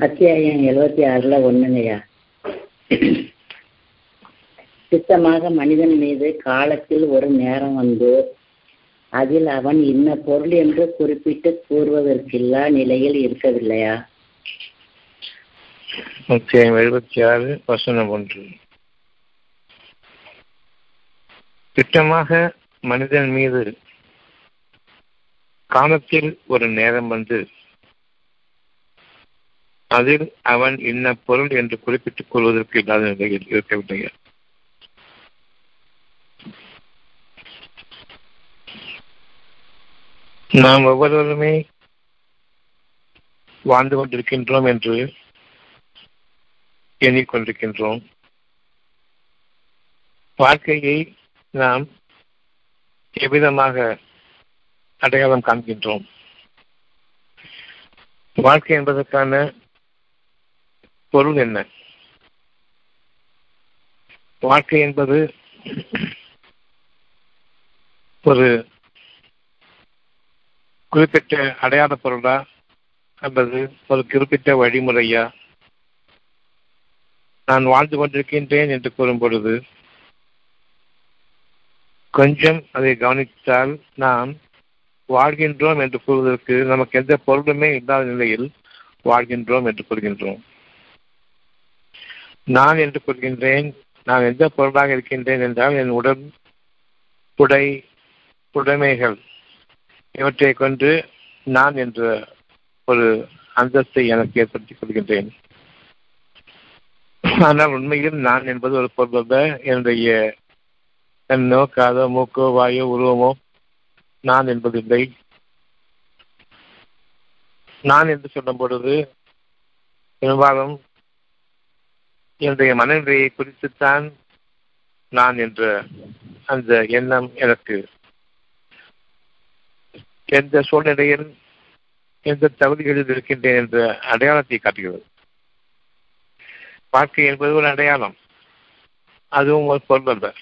அத்தியாயம் எழுபத்தி ஆறுல ஒண்ணுங்கய்யா. சித்தமாக மனிதன் மீது காலத்தில் ஒரு நேரம் வந்து அதில் அவன் இன்ன பொருள் என்று குறிப்பிட்டு கூறுவதற்கில்லா நிலையில் இருக்கவில்லையா? அத்தியாயம் எழுபத்தி ஆறு வசனம் ஒன்று. திட்டமாக மனிதன் மீது காலத்தில் ஒரு நேரம் வந்து அதில் அவன் இன்ன பொருள் என்று குறிப்பிட்டுக் கொள்வதற்கு இல்லாத நிலையில் இருக்கவில்லை நாம் ஒவ்வொருவருமே வாழ்ந்து கொண்டிருக்கின்றோம் என்று எண்ணிக்கொண்டிருக்கின்றோம். வாழ்க்கையை நாம் எவ்விதமாக அடையாளம் காண்கின்றோம்? வாழ்க்கை என்பதற்கான பொருள் என்ன? வாழ்க்கை என்பது ஒரு குறிப்பிட்ட அடையாள பொருளா அல்லது ஒரு குறிப்பிட்ட வழிமுறையா? நான் வாழ்ந்து கொண்டிருக்கின்றேன் என்று கூறும் பொழுது கொஞ்சம் அதை கவனித்தால் நாம் வாழ்கின்றோம் என்று கூறுவதற்கு நமக்கு எந்த பொருளுமே இல்லாத நிலையில் வாழ்கின்றோம் என்று கூறுகின்றோம். நான் என்று கூறுகின்றேன் நான் எந்த பொருளாக இருக்கின்றேன் என்றால் என் உடல் உடை உடைமைகள் இவற்றை கொண்டு நான் என்ற ஒரு அந்தஸ்தை எனக்கு ஏற்படுத்திக் கொள்கின்றேன். ஆனால் உண்மையில் நான் என்பது ஒரு பொருள் என்னுடைய கண்ணோ காதோ மூக்கோ வாயோ உருவமோ நான் என்பதில்லை. நான் என்று சொல்லும் பொழுது பெரும்பாலும் என்னுடைய மனநிலையை குறித்துத்தான் நான் என்ற அந்த எண்ணம் எனக்கு. எந்த சூழ்நிலையில் எந்த தகுதிகளில் இருக்கின்றேன் என்ற அடையாளத்தை காட்டுகிறது. வாழ்க்கை என்பது ஒரு அடையாளம். அதுவும் ஒரு பொருள்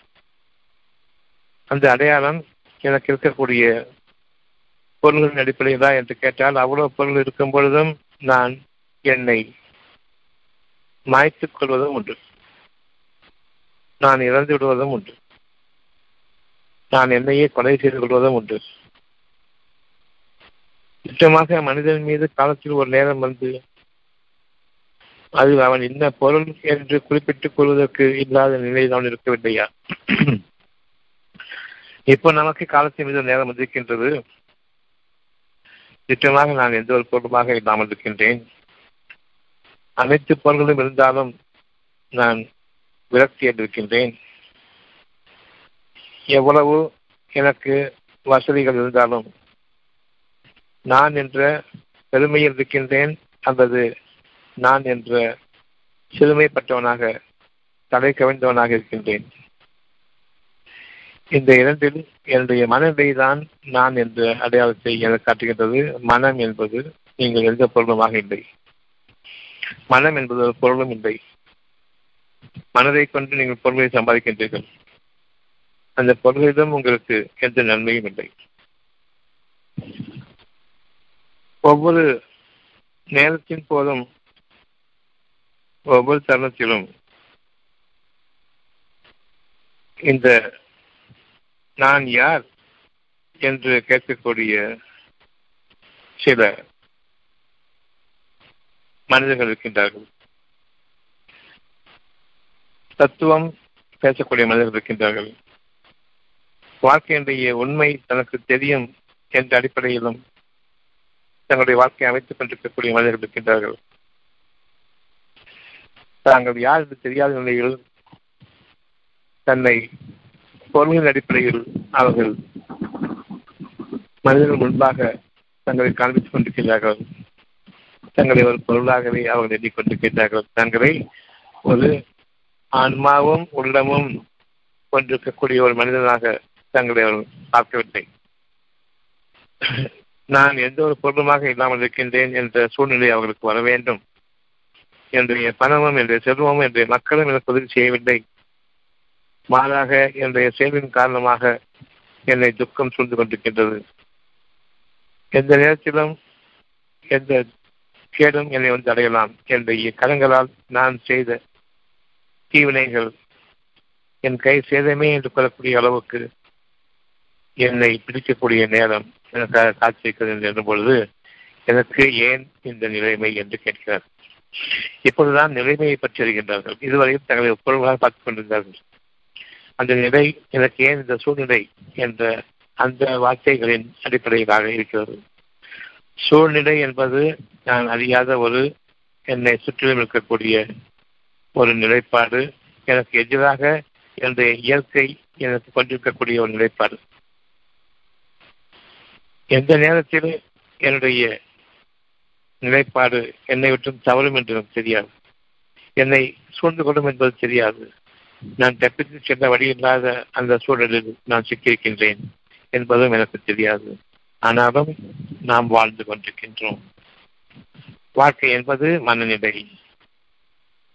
அந்த அடையாளம் எனக்கு இருக்கக்கூடிய பொருள்களின் அடிப்படையிலா என்று கேட்டால் அவ்வளவு பொருள் இருக்கும் பொழுதும் நான் என்னை மாய்த்துக் கொள்வதும் உண்டு. நான் இறந்து விடுவதும் உண்டு. நான் என்னையே கொலை செய்து கொள்வதும் உண்டு. நிச்சயமாக மனிதன் மீது காலத்தில் ஒரு நேரம் வந்து அது அவன் என்ன பொருள் என்று குறிப்பிட்டுக் கொள்வதற்கு இல்லாத நிலையில் அவன் இருக்கவில்லையா? இப்போ நமக்கு காலத்தின் மீது நேரம் வந்திருக்கின்றது. நிச்சயமாக நான் எந்த ஒரு பொருளுமாக இல்லாமல் இருக்கின்றேன். அனைத்து பொருள்களும் இருந்தாலும் நான் விரக்தி இருக்கின்றேன் எவ்வளவு எனக்கு வசதிகள் இருந்தாலும் நான் என்ற பெருமையில் இருக்கின்றேன் அல்லது நான் என்ற சிறுமைப்பட்டவனாக தலை கவிழ்ந்தவனாக இருக்கின்றேன். இந்த இரண்டில் என்னுடைய மனநிலை தான் நான் என்ற அடையாளத்தை எனக்கு காட்டுகின்றது. மனம் என்பது நீங்கள் எந்த பொருளுமாக இல்லை. மனம் என்பது ஒரு பொருளும் இல்லை. மனதை கொண்டு நீங்கள் பொருளை சம்பாதிக்கின்றீர்கள். அந்த பொருளிடம் உங்களுக்கு எந்த நன்மையும் இல்லை. ஒவ்வொரு நேரத்தின் போதும் ஒவ்வொரு தருணத்திலும் இந்த நான் யார் என்று கேட்கக்கூடிய சில மனிதர்கள் இருக்கின்றார்கள். தத்துவம் பேசக்கூடிய மனிதர்கள் இருக்கின்றார்கள். வாழ்க்கையினுடைய உண்மை தனக்கு தெரியும் என்ற அடிப்படையிலும் தங்களுடைய வாழ்க்கையை அமைத்துக் கொண்டிருக்கக்கூடிய மனிதர்கள் இருக்கின்றார்கள். தாங்கள் யார் என்று தெரியாத நிலையில் தன்னை பொருளின் அடிப்படையில் அவர்கள் மனிதர்கள் முன்பாக தங்களை காண்பித்துக் கொண்டிருக்கிறார்கள் தங்களை ஒரு பொருளாகவே அவர்கள் கேட்டார்கள். தங்களை ஒரு ஆன்மாவும் உள்ளமும் கொண்டிருக்கக்கூடிய ஒரு மனிதனாக தங்களை அவர்கள் பார்க்கவில்லை. நான் எந்த ஒரு பொருளுமாக இல்லாமல் இருக்கின்றேன் என்ற சூழ்நிலை அவர்களுக்கு வர வேண்டும். என்னுடைய பணமும் என்னுடைய செல்வமும் என்னுடைய மக்களும் எனக்கு உதவி செய்யவில்லை. மாறாக என்னுடைய செயலின் காரணமாக என்னை துக்கம் சூழ்ந்து கொண்டிருக்கின்றது. எந்த நேரத்திலும் எந்த கேடும் என்னை வந்து அடையலாம். என்ற கரங்களால் நான் செய்த தீவினைகள் என் கை சேதமே என்று கொள்ளக்கூடிய அளவுக்கு என்னை பிடிக்கக்கூடிய நேரம் எனக்காக காத்திருக்கிறது என்று பொழுது எனக்கு ஏன் இந்த நிலைமை என்று கேட்கிறார். இப்பொழுதுதான் நிலைமையை பற்றி அறிகின்றார்கள். இதுவரையும் தங்களை பொருள்களாக பார்த்துக் கொண்டிருந்தார்கள். அந்த நிலை எனக்கு ஏன் இந்த சூழ்நிலை என்ற அந்த வார்த்தைகளின் அடிப்படையிலாக இருக்கிறது. சூழ்நிலை என்பது நான் அறியாத ஒரு என்னை சுற்றிலும் இருக்கக்கூடிய ஒரு நிலைப்பாடு எனக்கு எதிராக என்னுடைய இயற்கை எனக்கு கொண்டிருக்கக்கூடிய ஒரு நிலைப்பாடு. எந்த நேரத்தில் என்னுடைய நிலைப்பாடு என்னை விட்டும் தவறும் என்று எனக்கு தெரியாது. என்னை சூழ்ந்து கொள்ளும் என்பது தெரியாது. நான் தப்பித்து சென்ற வழி இல்லாத அந்த சூழலில் நான் சிக்கியிருக்கின்றேன் என்பதும் எனக்கு தெரியாது. ஆனாலும் நாம் வாழ்ந்து கொண்டிருக்கின்றோம். வாழ்க்கை என்பது மனநிலை.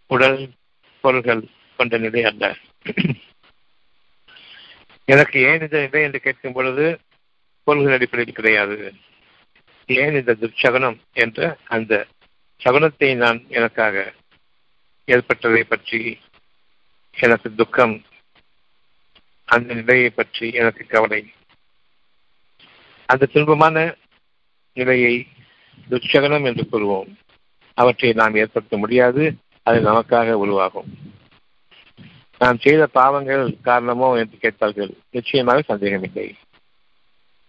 உடல் பொருள்கள் கொண்ட நிலை அல்ல. எனக்கு ஏன் இந்த நிலை என்று கேட்கும் பொழுது பொருள்கள் அடிப்படையில் கிடையாது. ஏன் இந்த துர்ச்சகனம் என்ற அந்த சகுனத்தை நான் எனக்காக ஏற்பட்டதை பற்றி எனக்கு துக்கம் அந்த நிலையை பற்றி எனக்கு கவலை. அந்த துன்பமான நிலையை துச்சகனம் என்று கூறுவோம். அவற்றை நாம் ஏற்படுத்த முடியாது. அது நமக்காக உருவாகும். நாம் செய்த பாவங்கள் காரணமோ என்று கேட்பார்கள் நிச்சயமாக சந்தேகமில்லை.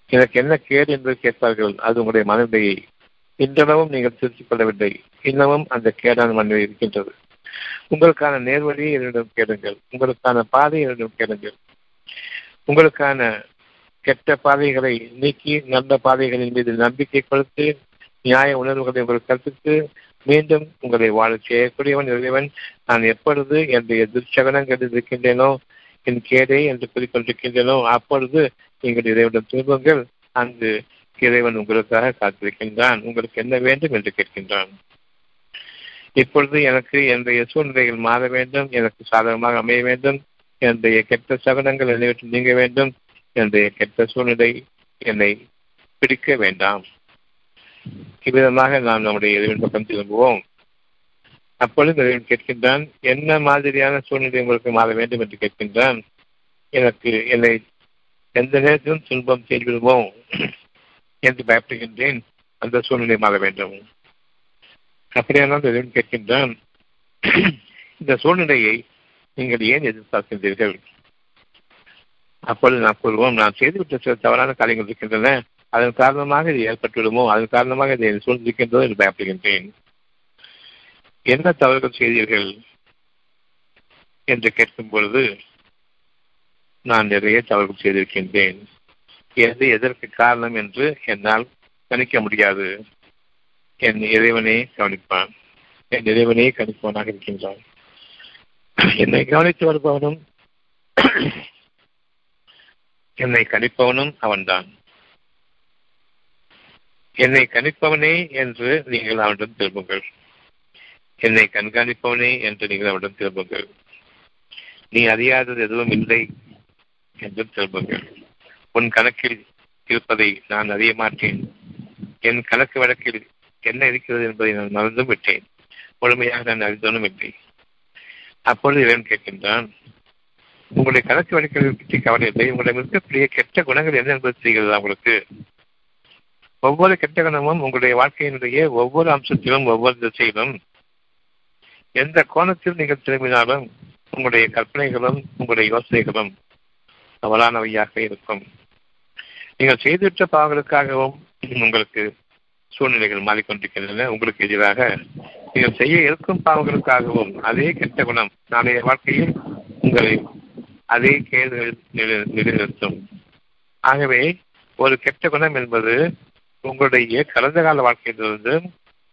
எனக்கு என்ன கேடு என்று கேட்பார்கள் அது உங்களுடைய மனநிலையை. இன்றளவும் நீங்கள் திருத்திக் கொள்ளவில்லை. இன்னமும் அந்த கேடான மனநிலை இருக்கின்றது. உங்களுக்கான நேர்வழியை என்னிடம் கேளுங்கள். உங்களுக்கான பாதை என்னிடம் கேளுங்கள். உங்களுக்கான கெட்ட பாதைகளை நீக்கி நல்ல பாதைகளின் மீது நம்பிக்கை கொடுத்து நியாய உணர்வுகளை உங்கள் கற்பித்து மீண்டும் உங்களை வாழ செய்யக்கூடியவன் இறைவன். நான் எப்பொழுது என்னுடைய துர்ச்சகனம் இருக்கின்றேனோ என் கேடை என்று கூறிக்கொண்டிருக்கின்றனோ அப்பொழுது நீங்கள் இறைவனிடம் திரும்புங்கள். அங்கு இறைவன் உங்களுக்காக காத்திருக்கின்றான். உங்களுக்கு என்ன வேண்டும் என்று கேட்கின்றான். இப்பொழுது எனக்கு என்னுடைய சூழ்நிலைகள் மாற வேண்டும். எனக்கு சாதகமாக அமைய வேண்டும். என்னுடைய கெட்ட சகனங்கள் என்னை விட்டு நீங்க வேண்டும். என்னுடைய கெட்ட சூழ்நிலை என்னை பிடிக்க வேண்டாம். இவ்விதமாக நாம் நம்முடைய இறைவன் பக்கம் திரும்புவோம். அப்பொழுது இறைவன் கேட்கின்றான் என்ன மாதிரியான சூழ்நிலை உங்களுக்கு மாற வேண்டும்? என்று கேட்கின்றான் எனக்கு என்னை எந்த நேரத்திலும் துன்பம் செய்துவிடுவோம் என்று பயப்படுகின்றேன். அந்த சூழ்நிலை மாற வேண்டும். அப்படியானால் இறைவன் கேட்கின்றான் இந்த சூழ்நிலையை நீங்கள் ஏன் எதிர்பார்க்கின்றீர்கள்? அப்பொழுது நான் கூறுவோம் நான் செய்துவிட்ட சில தவறான காரியங்கள் இருக்கின்றன. அதன் காரணமாக இது ஏற்பட்டுவிடுமோ? அதன் காரணமாக இதை சூழ்ந்திருக்கின்றதோ என்று பயப்படுகின்றேன். என்ன தவறுகள் செய்தீர்கள்? என்று கேட்கும் பொழுது நான் நிறைய தவறுகள் செய்திருக்கின்றேன். எது எதற்கு காரணம் என்று என்னால் கணிக்க முடியாது. என் இறைவனே கவனிப்பான். என் இறைவனே கணிப்பவனாக இருக்கின்றான். என்னை கவனித்து வருபவனும் என்னை கணிப்பவனும் அவன்தான். என்னை கணிப்பவனே என்று நீங்கள் அவனிடம் திரும்புங்கள். என்னை கண்காணிப்பவனே என்று நீங்கள் அவனிடம் திரும்புங்கள். நீ அறியாதது எதுவும் இல்லை என்று திரும்புங்கள். உன் கணக்கில் இருப்பதை நான் அறிய மாட்டேன். என் கணக்கு வழக்கில் என்ன இருக்கிறது என்பதை நான் மறந்தும் விட்டேன். முழுமையாக நான் அறிந்தவனும் இல்லை. அப்பொழுது இவன் கேட்கின்றான் உங்களுடைய கணக்கு வழக்கில் பற்றி கவலை இல்லை. உங்களிடம் இருக்கக்கூடிய கெட்ட குணங்கள் என்ன என்பது தெரிகிறதா உங்களுக்கு? ஒவ்வொரு கெட்ட குணமும் உங்களுடைய வாழ்க்கையினுடைய ஒவ்வொரு அம்சத்திலும் ஒவ்வொரு திசையிலும் எந்த கோணத்தில் நீங்கள் திரும்பினாலும் உங்களுடைய கற்பனைகளும் உங்களுடைய யோசனைகளும் தவறானவையாக இருக்கும். நீங்கள் செய்துவிட்ட பாவங்களுக்காகவும் உங்களுக்கு சூழ்நிலைகள் மாறிக்கொண்டிருக்கின்றன. உங்களுக்கு எதிராக நீங்கள் செய்ய இருக்கும் பாவங்களுக்காகவும் அதே கெட்ட குணம் நாளைய வாழ்க்கையில் உங்களை அதே கேள்விகள் நிலைநிறுத்தும். ஆகவே ஒரு கெட்ட குணம் என்பது உங்களுடைய கடந்த கால வாழ்க்கையிலிருந்து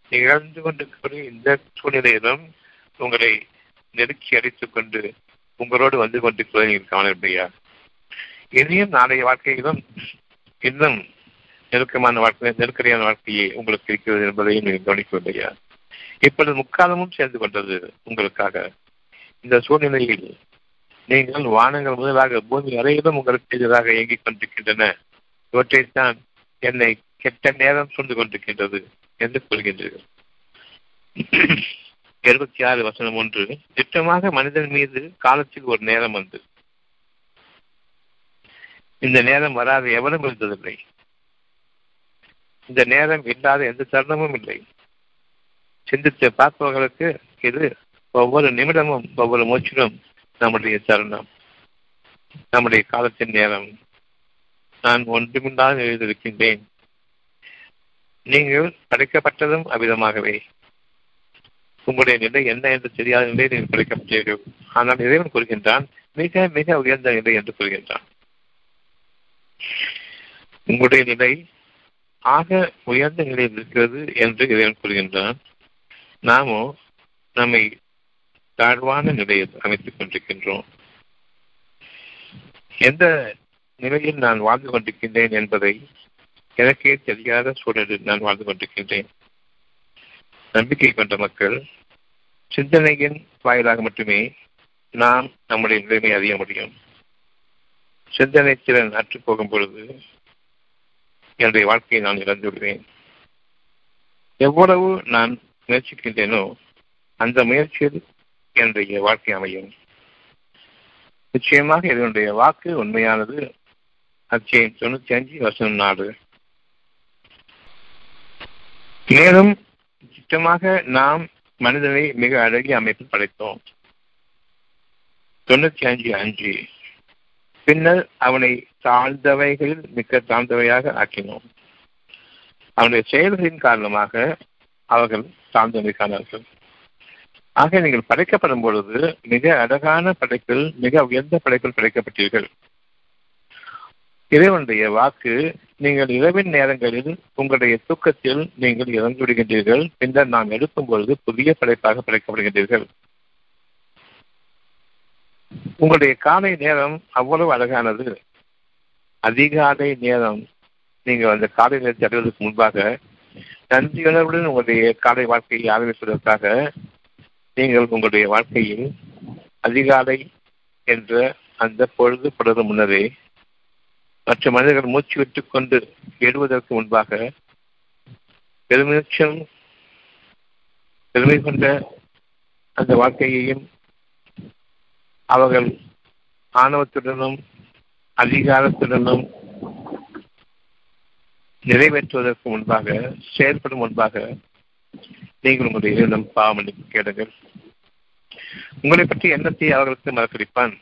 நிகழ்ந்து கொண்டிருக்கக்கூடிய இந்த சூழ்நிலையிலும் உங்களை நெருக்கி அடித்துக் கொண்டு உங்களோடு வந்து கொண்டிருப்பதை நீங்கள் கவனிப்பையா இனியும் நாளைய வாழ்க்கையிலும் இன்னும் நெருக்கமான வாழ்க்கை நெருக்கடியான வாழ்க்கையை உங்களுக்கு இருக்கிறது என்பதையும் நீங்கள் கவனிக்கவில்லையா இப்பொழுது முக்காலமும் சேர்ந்து கொண்டது உங்களுக்காக. இந்த சூழ்நிலையில் நீங்கள் வானங்கள் முதலாக பூமி வரையிலும் உங்களுக்கு எதிராக இயங்கிக் கொண்டிருக்கின்றன. இவற்றைத்தான் என்னை கெட்ட நேரம் சூழ்ந்து கொண்டிருக்கின்றது என்று கூறுகின்றீர்கள் எழுபத்தி ஆறு வசனம் ஒன்று திட்டமாக மனிதன் மீது காலத்தில் ஒரு நேரம் வந்து. இந்த நேரம் வராத எவனும் இருந்ததில்லை. இந்த நேரம் இல்லாத எந்த தருணமும் இல்லை. சிந்தித்து பார்ப்பவர்களுக்கு இது ஒவ்வொரு நிமிடமும் ஒவ்வொரு மூச்சிலும் நம்முடைய தருணம் நம்முடைய காலத்தின் நேரம். நான் ஒன்றுமில்லாத எழுதியிருக்கின்றேன். நீங்கள் படைக்கப்பட்டதும் அவ்விதமாகவே. உங்களுடைய நிலை என்ன என்று தெரியாத நிலை நீங்கள் படைக்கப்பட்டீர்கள். ஆனால் இறைவன் கூறுகின்றான் மிக மிக உயர்ந்த நிலை என்று கூறுகின்றான். உங்களுடைய நிலை ஆக உயர்ந்த நிலையில் இருக்கிறது என்று இறைவன் கூறுகின்றான். நாமோ நம்மை தாழ்வான நிலையில் அமைத்துக் கொண்டிருக்கின்றோம். எந்த நிலையில் நான் வாழ்ந்து கொண்டிருக்கின்றேன் என்பதை எனக்கே தெரியாத சூழலில் நான் வாழ்ந்து கொண்டிருக்கின்றேன். நம்பிக்கை கொண்ட மக்கள் சிந்தனையின் வாயிலாக மட்டுமே நாம் நம்முடைய நிலைமை அறிய முடியும். சிந்தனை திறன் அற்று போகும் பொழுது என்னுடைய வாழ்க்கையை நான் இழந்து விடுவேன். எவ்வளவு நான் முயற்சிக்கின்றேனோ அந்த முயற்சியில் என்னுடைய வாழ்க்கை அமையும். நிச்சயமாக இதனுடைய வாக்கு உண்மையானது. அச்சயம் தொண்ணூத்தி அஞ்சு வருஷம் நாடு மேலும் திட்டமாக நாம் மனிதனை மிக அழகிய அமைப்பில் படைத்தோம். தொண்ணூத்தி அஞ்சு அஞ்சு. பின்னர் அவனை தாழ்ந்தவைகளில் மிக்க தாழ்ந்தவையாக ஆக்கினோம். அவனுடைய செயல்களின் காரணமாக அவர்கள் தாழ்ந்தவைக்கானார்கள் ஆக நீங்கள் படைக்கப்படும் பொழுது மிக அழகான படைப்பில் மிக உயர்ந்த படைப்பில் படைக்கப்பட்டீர்கள். இறைவனுடைய வாக்கு நீங்கள் இரவின் நேரங்களில் உங்களுடைய தூக்கத்தில் நீங்கள் இறந்து விடுகின்றீர்கள் பின்னர் நாம் எடுக்கும் பொழுது புதிய படைப்பாக படைக்கப்படுகின்றீர்கள். உங்களுடைய காலை நேரம் அவ்வளவு அழகானது. அதிகாலை நேரம் நீங்கள் அந்த காலை நேரத்தை அடைவதற்கு முன்பாக நன்றியுணர்வுடன் உங்களுடைய காலை வாழ்க்கையை ஆரம்பிப்பதற்காக நீங்கள் உங்களுடைய வாழ்க்கையில் அதிகாலை என்ற அந்த பொழுது படரும் முன்னரே மற்ற மனிதர்கள் மூச்சு விட்டுக் கொண்டு எழுவதற்கு முன்பாக பெருமிச்சம் பெருமை கொண்ட அந்த வாழ்க்கையையும் அவர்கள் ஆணவத்துடனும் அதிகாரத்துடனும் நிறைவேற்றுவதற்கு முன்பாக செயல்படும் முன்பாக நீங்கள் உங்களுடைய இடம் பாவமன்னிப்பு கேளுங்கள். உங்களை பற்றி எண்ணத்தை அவர்களுக்கு மறக்கடிப்பான்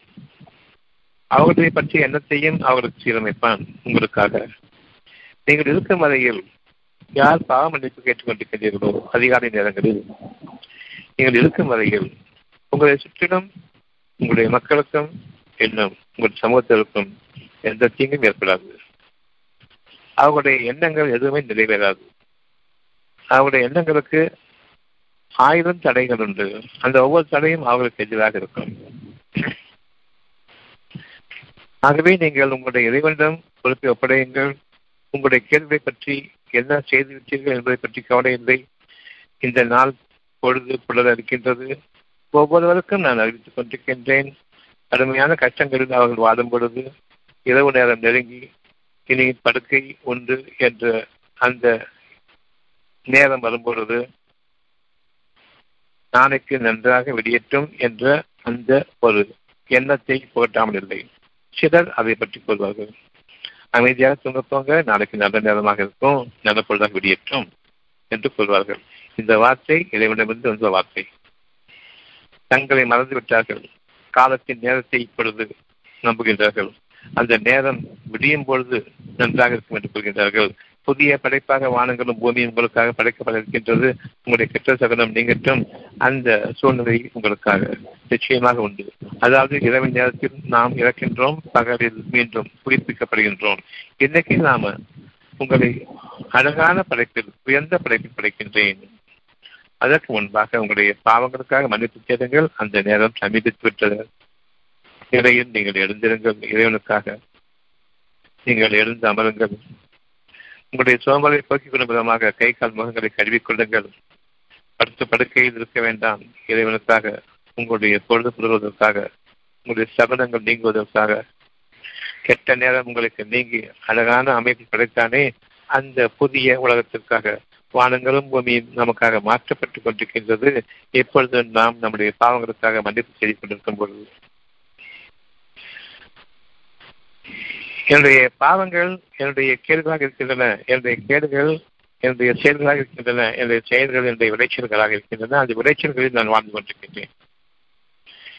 அவர்களை பற்றிய எண்ணத்தையும் அவர்களுக்கு சீரமைப்பான் உங்களுக்காக. நீங்கள் இருக்கும் வரையில் யார் பாவ மன்னிப்பு கேட்டுக்கொண்டிருக்கின்றீர்களோ அதிகாலை நேரங்களில் நீங்கள் இருக்கும் வரையில் உங்களை சுற்றிலும் உங்களுடைய மக்களுக்கும் இன்னும் உங்கள் சமூகத்திற்கும் எந்த தீங்கும் ஏற்படாது. அவர்களுடைய எண்ணங்கள் எதுவுமே நிறைவேறாது. அவருடைய எண்ணங்களுக்கு ஆயிரம் தடைகள் உண்டு. அந்த ஒவ்வொரு தடையும் அவர்களுக்கு எதிராக இருக்கும். ஆகவே நீங்கள் உங்களுடைய இறைவனிடம் பொறுப்பை ஒப்படையுங்கள். உங்களுடைய கேள்வியை பற்றி என்ன செய்துவிட்டீர்கள் என்பதை பற்றி கவலை இல்லை இந்த நாள் பொழுது புலர் இருக்கின்றது ஒவ்வொருவருக்கும் நான் அறிவித்துக் கொண்டிருக்கின்றேன். கடுமையான கஷ்டங்களில் அவர்கள் வாடும் பொழுது இரவு நேரம் நெருங்கி இனி படுக்கை உண்டு என்ற அந்த நேரம் வரும்பொழுது நாளைக்கு நன்றாக வெளியேற்றும் என்ற அந்த ஒரு எண்ணத்தை புகட்டாமல் இல்லை. சிலர் அதை பற்றி கொள்வார்கள் அமைதியாக தூங்கப்போங்க நாளைக்கு நல்ல நேரமாக இருக்கும் நல்ல பொழுதாக வெளியேற்றும் என்று கொள்வார்கள் இந்த வார்த்தை இறைவனிடமிருந்து வந்த வார்த்தை. தங்களை மறந்து விட்டார்கள். காலத்தின் நேரத்தை இப்பொழுது நம்புகின்றார்கள். அந்த நேரம் விடியும் பொழுது நன்றாக இருக்கும் என்று கூறுகின்றார்கள். புதிய படைப்பாக வானங்களும் பூமியும் உங்களுக்காக படைக்கப்பட இருக்கின்றது உங்களுடைய கெட்ட சகனம் நீங்கட்டும். அந்த சூழ்நிலை உங்களுக்காக நிச்சயமாக உண்டு. அதாவது இரவு நேரத்தில் நாம் இறக்கின்றோம் பகலில் மீண்டும் புதுப்பிக்கப்படுகின்றோம் இன்னைக்கு நாம உங்களை அழகான படைப்பில் உயர்ந்த படைப்பில் படைக்கின்றேன். அதற்கு முன்பாக உங்களுடைய பாவங்களுக்காக மன்னிப்பு கேளுங்கள். அந்த நேரம் சமீபித்து விட்டது. இறையில் நீங்கள் எழுந்திருங்கள். இறைவனுக்காக நீங்கள் எழுந்து அமருங்கள். உங்களுடைய சோம்பலை போக்கிக் கொள்ளும் விதமாக கை கால் முகங்களை கழுவிக்கொள்ளுங்கள் படுத்து படுக்கையில் இருக்க வேண்டாம். இறைவனுக்காக உங்களுடைய பொழுது புலர்வதற்காக உங்களுடைய சகனங்கள் நீங்குவதற்காக. கெட்ட நேரம் உங்களுக்கு நீங்கி அழகான அமைப்பு கிடைத்தானே அந்த புதிய உலகத்திற்காக வானங்களும் பூமியும் நமக்காக மாற்றப்பட்டுக் கொண்டிருக்கின்றது. எப்பொழுது நாம் நம்முடைய பாவங்களுக்காக மன்னிப்பு செய்து கொண்டிருக்கும் பொழுது. என்னுடைய பாவங்கள் என்னுடைய கேடுகளாக இருக்கின்றன என்னுடைய கேடுகள் என்னுடைய செயல்களாக இருக்கின்றன என்னுடைய செயல்கள் என்னுடைய விளைச்சல்களாக இருக்கின்றன அந்த விளைச்சல்களில் நான் வாழ்ந்து கொண்டிருக்கின்றேன்.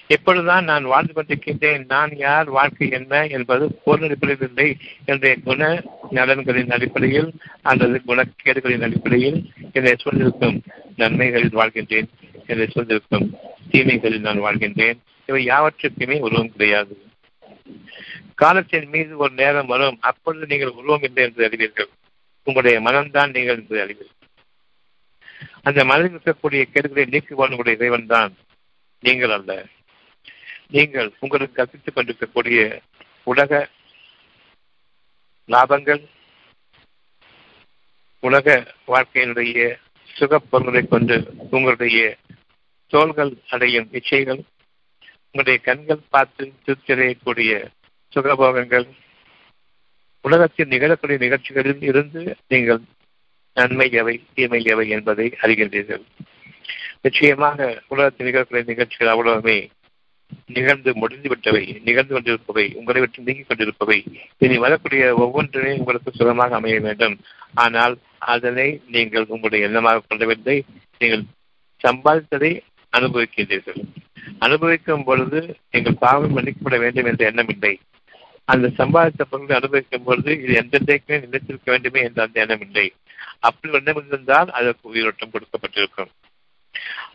எப்பொழுதுதான் நான் வாழ்ந்து கொண்டிருக்கின்றேன் நான் யார் வாழ்க்கை என்ன என்பது பொருள் அடிப்படையில் இல்லை என்னுடைய குண நலன்களின் அடிப்படையில் அல்லது குணக்கேடுகளின் அடிப்படையில் என்னை சூழ்ந்திருக்கும் நன்மைகளில் வாழ்கின்றேன் என்னை சூழ்ந்திருக்கும் தீமைகளில் நான் வாழ்கின்றேன். இவை யாவற்றுக்குமே உருவம் கிடையாது. காலத்தின் மீது ஒரு நேரம் வரும். அப்பொழுது நீங்கள் உருவம் இல்லை என்று அறிவீர்கள். உங்களுடைய மனம்தான் நீங்கள் என்று அறிவீர்கள். அந்த மனதில் இருக்கக்கூடிய கேடுகளை நீக்குவான் உங்களுடைய இறைவன் தான் நீங்கள் அல்ல. நீங்கள் உங்களுக்கு கற்பித்துக் கொண்டிருக்கக்கூடிய உலக லாபங்கள் உலக வாழ்க்கையினுடைய சுக கொண்டு உங்களுடைய தோள்கள் அடையும் இச்சைகள் உங்களுடைய கண்கள் பார்த்து திருச்செறியக்கூடிய சுகபோகங்கள் உலகத்தில் நிகழக்கூடிய நிகழ்ச்சிகளில் இருந்து நீங்கள் நன்மை எவை தீமை எவை என்பதை அறிகின்றீர்கள். நிச்சயமாக உலகத்தில் நிகழக்கூடிய நிகழ்ச்சிகள் அவ்வளவுமே நிகழ்ந்து முடிந்துவிட்டவை நிகழ்ந்து கொண்டிருப்பவை உங்களை விட்டு நீங்கிக் கொண்டிருப்பவை. இனி வரக்கூடிய ஒவ்வொன்றுமே உங்களுக்கு சுகமாக அமைய வேண்டும். ஆனால் அதனை நீங்கள் உங்களுடைய எண்ணமாக கொள்ளவில்லை. நீங்கள் சம்பாதித்ததை அனுபவிக்கின்றீர்கள். அனுபவிக்கும் பொழுது எங்கள் பாவம் மன்னிக்கப்பட வேண்டும் என்ற எண்ணம் இல்லை. அந்த சம்பாதித்த பொருளை அனுபவிக்கும் பொழுது இது எந்தெந்தைக்குமே நிலைத்திருக்க வேண்டுமே என்ற அந்த எண்ணம் இல்லை. அப்படி எண்ணம் இருந்தால் அதற்கு உயிரோட்டம் கொடுக்கப்பட்டிருக்கும்.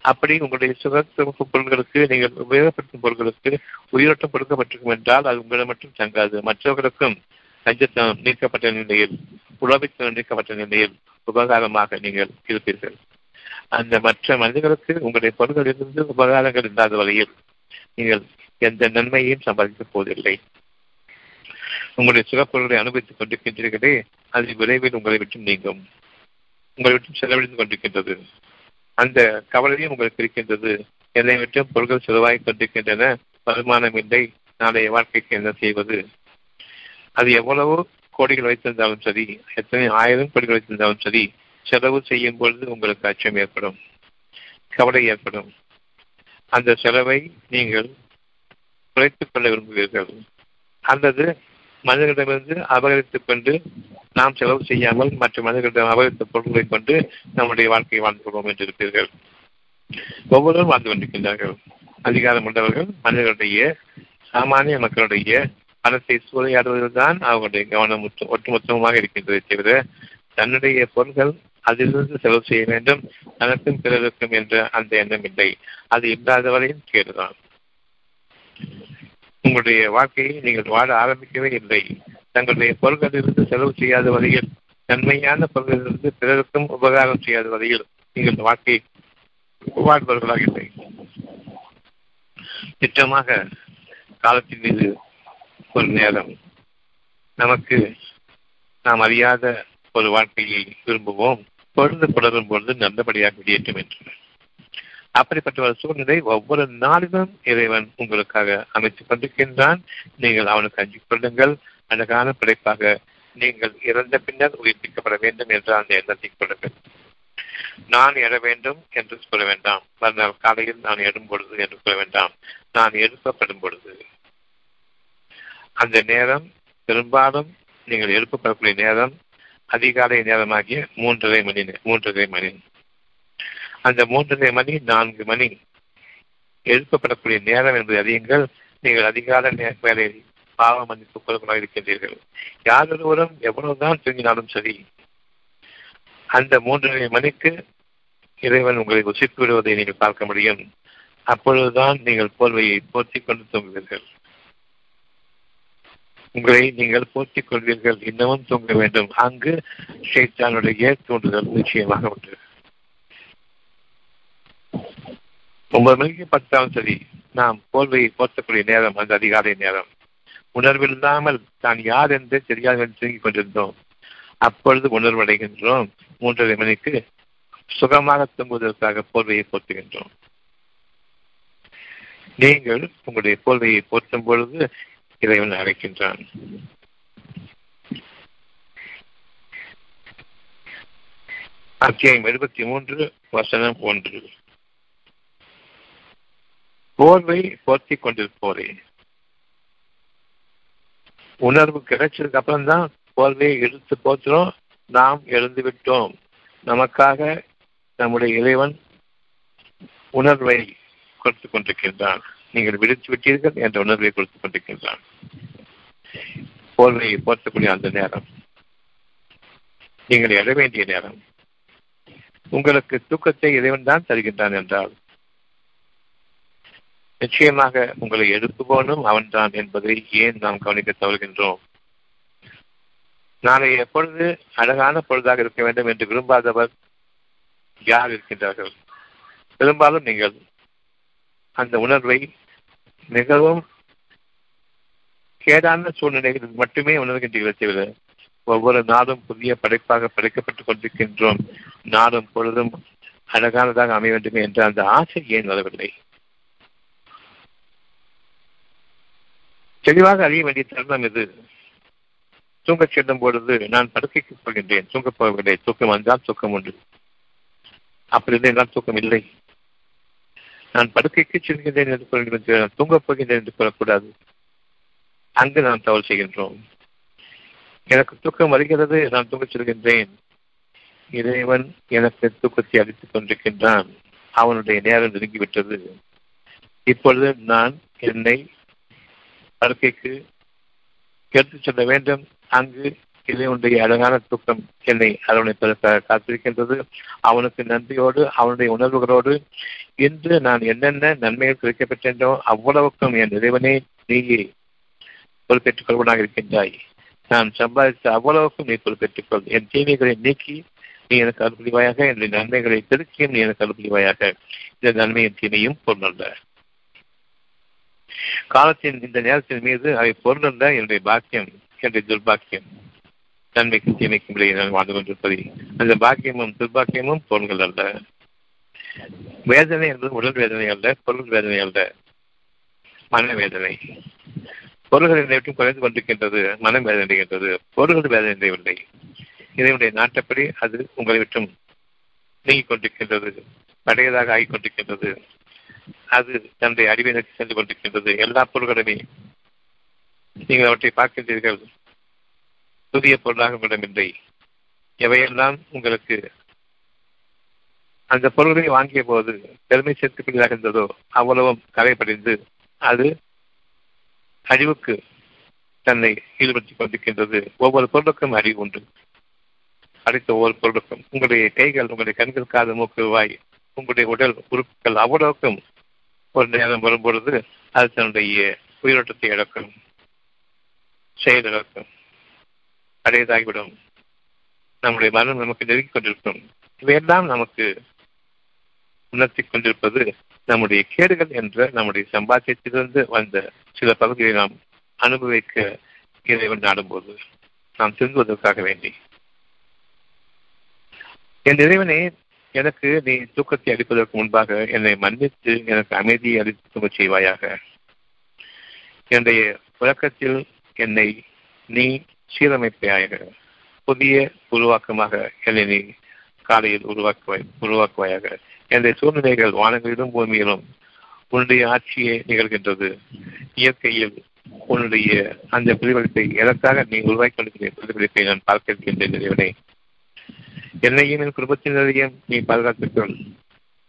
அப்படி உங்களுடைய சுகத்துவ பொருள்களுக்கு நீங்கள் உபயோகப்படுத்தும் பொருள்களுக்கு உயிரோட்டம் கொடுக்கப்பட்டிருக்கும் என்றால் அது உங்களை மட்டும் தங்காது. மற்றவர்களுக்கும் லஞ்சத்தனம் நீக்கப்பட்ட நிலையில் உலகத்தனம் நீக்கப்பட்ட நிலையில் உபகாரமாக நீங்கள் இருப்பீர்கள். அந்த மற்ற மனிதர்களுக்கு உங்களுடைய பொருள்களிலிருந்து உபகாரங்கள் இல்லாத வகையில் நீங்கள் எந்த நன்மையையும் சம்பாதிக்கப் போவதில்லை. உங்களுடைய சுகப்பொருளை அனுபவித்துக் கொண்டிருக்கின்றீர்களே அது விரைவில் உங்களை விட்டு நீங்கும். உங்களை விட்டு செலவழிந்து கொண்டிருக்கின்றது. அந்த கவலையும் உங்களுக்கு இருக்கின்றது. என்னை விட்டு பொருட்கள் செலவாகிக் கொண்டிருக்கின்றன. வருமானம் இல்லை. நாளைய வாழ்க்கைக்கு என்ன செய்வது? அது எவ்வளவோ கோடிகள் வைத்திருந்தாலும் சரி எத்தனை ஆயிரம் கோடிகள் வைத்திருந்தாலும் சரி செலவு செய்யும் பொழுது உங்களுக்கு அச்சம் ஏற்படும். கவலை ஏற்படும். அந்த செலவை நீங்கள் குறைத்துக் கொள்ள விரும்புவீர்கள். அல்லது மனிதர்களிடமிருந்து அபகரித்துக் கொண்டு நாம் செலவு செய்யாமல் மற்ற மனிதர்களிடம் அபகரித்த பொருட்களை கொண்டு நம்முடைய வாழ்க்கையை வாழ்ந்து கொள்வோம் என்று இருப்பீர்கள். ஒவ்வொருவரும் வாழ்ந்து கொண்டிருக்கின்றார்கள். அதிகாரம் உள்ளவர்கள் மனிதர்களுடைய சாமானிய மக்களுடைய பணத்தை சூறையாடுவதில் தான் அவர்களுடைய கவனம் ஒட்டுமொத்தமாக இருக்கின்றதை தவிர தன்னுடைய பொருள்கள் அதிலிருந்து செலவு செய்ய வேண்டும் தனக்கும் பிறருக்கும் என்ற அந்த எண்ணம் இல்லை. அது இல்லாத வரையும் கேடுதான். உங்களுடைய வாழ்க்கையை நீங்கள் வாழ ஆரம்பிக்கவே இல்லை. தங்களுடைய பொருள்களிலிருந்து செலவு செய்யாத வரையில் நன்மையான பொருள்களிலிருந்து பிறருக்கும் உபகாரம் செய்யாத வரையில் நீங்கள் வாழ்க்கையை வாழ்பவர்களாக இல்லை. திட்டமாக காலத்தின் மீது ஒரு நேரம் நமக்கு நாம் அறியாத ஒரு வாழ்க்கையை விரும்புவோம் பொழுது புலரும் பொழுது நல்லபடியாக வெளியேற்றும் என்று. அப்படிப்பட்ட ஒரு சூழ்நிலை ஒவ்வொரு நாளிலும் இறைவன் உங்களுக்காக அமைத்துக் கொண்டிருக்கின்றான். நீங்கள் அவனுக்கு அஞ்சிக் கொள்ளுங்கள். அழகான படைப்பாக நீங்கள் இறந்த பின்னர் உயிர்ப்பிக்கப்பட வேண்டும் என்று அந்த எண்ணத்தை கொள்ளுங்கள். நான் எழ வேண்டும் என்று சொல்ல வேண்டாம். மறுநாள் காலையில் நான் எடும் பொழுது என்று சொல்ல வேண்டாம். நான் எழுப்பப்படும் பொழுது. அந்த நேரம் பெரும்பாலும் நீங்கள் எழுப்பப்படக்கூடிய நேரம் அதிகாலை நேரமாகிய மூன்றரை மணி மூன்றரை மணி. அந்த மூன்றரை மணி நான்கு மணி எழுப்பப்படக்கூடிய நேரம் என்பதை அறியுங்கள். நீங்கள் அதிகால வேலை பாவ மன்னிப்பு பொருட்களாக இருக்கின்றீர்கள். யாரொருவரும் எவ்வளவுதான் தூங்கினாலும் சரி அந்த மூன்றரை மணிக்கு இறைவன் உங்களை உசித்து விடுவதை நீங்கள் பார்க்க முடியும். அப்பொழுதுதான் நீங்கள் போர்வையை போர்த்தி கொண்டு தூங்குவீர்கள். உங்களை நீங்கள் போற்றிக் கொள்வீர்கள் இன்னமும் தூங்க வேண்டும். அங்கு ஷேத்தானுடைய தூண்டுதல் நிச்சயமாக உண்டு. ஒன்பது மணிக்கு பத்தாலும் சரி நாம் போர்வையை போர்த்தக்கூடிய நேரம் அந்த அதிகாலை நேரம். உணர்வில்லாமல் தான் யார் என்று தெரியாது தூங்கிக் கொண்டிருந்தோம். அப்பொழுது உணர்வடைகின்றோம். மூன்றரை மணிக்கு சுகமாக தூங்குவதற்காக போர்வையை போர்த்துகின்றோம் நீங்கள் உங்களுடைய போர்வையை போற்றும் பொழுது இறைவன் அழைக்கின்றான். அத்தியாயம் எழுபத்தி மூன்று வசனம் ஒன்று. போர்வை போர்த்தி கொண்டிருப்போரே. உணர்வு கிடைச்சதுக்கு அப்புறம் தான் போர்வையை இழுத்து போத்துறோம் நாம் எழுந்து விட்டோம். நமக்காக நம்முடைய இறைவன் உணர்வை கொடுத்துக் கொண்டிருக்கின்றான். நீங்கள் விடுத்து விட்டீர்கள் என்ற உணர்வை கொடுத்துக் கொண்டிருக்கின்றான். போர்வையை போர்த்தக்கூடிய அந்த நேரம். நீங்கள் எழ வேண்டிய நேரம். உங்களுக்கு தூக்கத்தை இறைவன் தான் தருகின்றான் என்றால் நிச்சயமாக உங்களை எழுப்புபவனும் அவன்தான் என்பதை ஏன் நாம் கவனிக்க தவறுகின்றோம்? நாளை எப்பொழுது அழகான பொழுதாக இருக்க வேண்டும் என்று விரும்பாதவர் யார் இருக்கின்றார்கள்? பெரும்பாலும் நீங்கள் அந்த உணர்வை மிகவும் கேடான சூழ்நிலையில் மட்டுமே உணர்கின்றீர்கள் தவிர ஒவ்வொரு நாளும் புதிய படைப்பாக படைக்கப்பட்டுக் கொண்டிருக்கின்றோம். நாளும் பொழுதும் அழகானதாக அமைய வேண்டுமே என்ற அந்த ஆசை ஏன் வரவில்லை? தெளிவாக அறிய வேண்டிய தருணம் இது. தூங்கச் செல்லும் பொழுது நான் படுக்கைக்கு போகின்றேன். தூங்கப் போகவில்லை தூக்கம் வந்தால் தூக்கம் உண்டு. அப்படி இருந்தால் தூக்கம் இல்லை. நான் படுக்கைக்கு செல்கின்றேன் என்று நான் தூங்கப் போகின்றேன் என்று சொல்லக்கூடாது. அங்கு நாம் தவறு செய்கின்றோம். எனக்கு தூக்கம் வருகிறது நான் தூங்கச் செல்கின்றேன். இறைவன் எனக்கு தூக்கத்தை அளித்துக் கொண்டிருக்கின்றான். அவனுடைய நேரம் நெருங்கிவிட்டது. இப்பொழுது நான் என்னை படுக்கைக்கு எடுத்துச் செல்ல வேண்டும். அங்கு இறைவனுடைய அழகான தூக்கம் என்னை அரவணைப்பதற்காக காத்திருக்கின்றது. அவனுக்கு நன்றியோடு அவனுடைய உணர்வுகளோடு இன்று நான் என்னென்ன நன்மைகள் கிடைக்கப்பட்டேனோ அவ்வளவுக்கும் என் இறைவனே நீயே பொறுப்பேற்றுக் கொள்வனாக இருக்கின்றாய். நான் சம்பாதித்த அவ்வளவுக்கும் நீ பொறுப்பேற்றுக் கொள் என் தீமைகளை நீக்கி நீ எனக்கு அனுப்புவாயாக என்னுடைய நன்மைகளை திருக்கியும் நீ எனக்கு அனுப்புவாயாக இந்த நன்மையின் தீமையும் பொருளல்ல. காலத்தின் இந்த நேரத்தின் மீது அவை பொருளல்ல என்னுடைய பாக்கியம் என்னுடைய துர்பாக்கியம். நன்மைக்கும் தீமைக்கும் இடையே நான் வாழ்ந்து கொண்டிருப்பதை அந்த பாக்கியமும் துர்பாக்கியமும் பொருள்கள் அல்ல. வேதனை என்பது உடல் வேதனை அல்ல பொருள் வேதனை அல்ல. மனவேதனை பொருள்கள் என்னை குறைந்து கொண்டிருக்கின்றது மனம் வேதனைகின்றது பொருள்கள் வேதனை அடையவில்லை. இதனுடைய நாட்டப்படி அது உங்களை விட்டும் நீங்கிக் கொண்டிருக்கின்றது படையதாக ஆகிக் கொண்டிருக்கின்றது. அது தன்னுடைய அறிவை நோக்கி சென்று கொண்டிருக்கின்றது. எல்லா பொருள்களுமே நீங்கள் அவற்றை பார்க்கின்றீர்கள். புதிய பொருளாக உங்களிடமில்லை எவையெல்லாம் உங்களுக்கு அந்த பொருள்களை வாங்கிய போது பெருமை சேர்த்துக்கூடியதாக இருந்ததோ அவ்வளவும் கலைப்படைந்து அது அழிவுக்கு தன்னை ஈடுபடுத்திக் கொண்டிருக்கின்றது. ஒவ்வொரு பொருளுக்கும் அறிவு உண்டு. அடித்த ஒவ்வொரு பொருளுக்கும் உங்களுடைய கைகள் உங்களுடைய கண்கள் காது மூக்கு வாய் உங்களுடைய உடல் உறுப்புகள் அவ்வளவுக்கும் ஒரு நேரம் வரும்பொழுது அது தன்னுடைய உயிரோட்டத்தை இழக்கும் செயல் இழக்கும் அடையதாகிவிடும். நம்முடைய மனம் நமக்கு நெருங்கிக் கொண்டிருக்கும். இவையெல்லாம் நமக்கு உணர்த்திக் கொண்டிருப்பது நம்முடைய கேடுகள் என்ற நம்முடைய சம்பாத்தியத்திலிருந்து வந்த சில பகுதியை நாம் அனுபவிக்க இறைவன் நாடும்போது நாம் திருந்துவதற்காக வேண்டி. என் இறைவனே எனக்கு நீ தூக்கத்தை அளிப்பதற்கு முன்பாக என்னை மன்னித்து எனக்கு அமைதியை அளித்து தூங்க செய்வாயாக. என்னுடைய உலக்கத்தில் என்னை நீ சீரமைப்பாயாக புதிய உருவாக்கமாக என்னை நீ காலையில் உருவாக்குவாய் உருவாக்குவாயாக. என்னுடைய சூழ்நிலைகள் வானங்களிலும் பூமியிலும் உன்னுடைய ஆட்சியே நிகழ்கின்றது. இயற்கையில் உன்னுடைய அந்த பிரதிபலிப்பை எதற்காக நீ உருவாக்கி கொண்டிருக்கிற பிரதிபலிப்பை நான் பார்க்க இருக்கின்றேன் இறைவனை. என்னையும் என் குடும்பத்தினரையும் நீ பாதுகாத்துக்கொள்.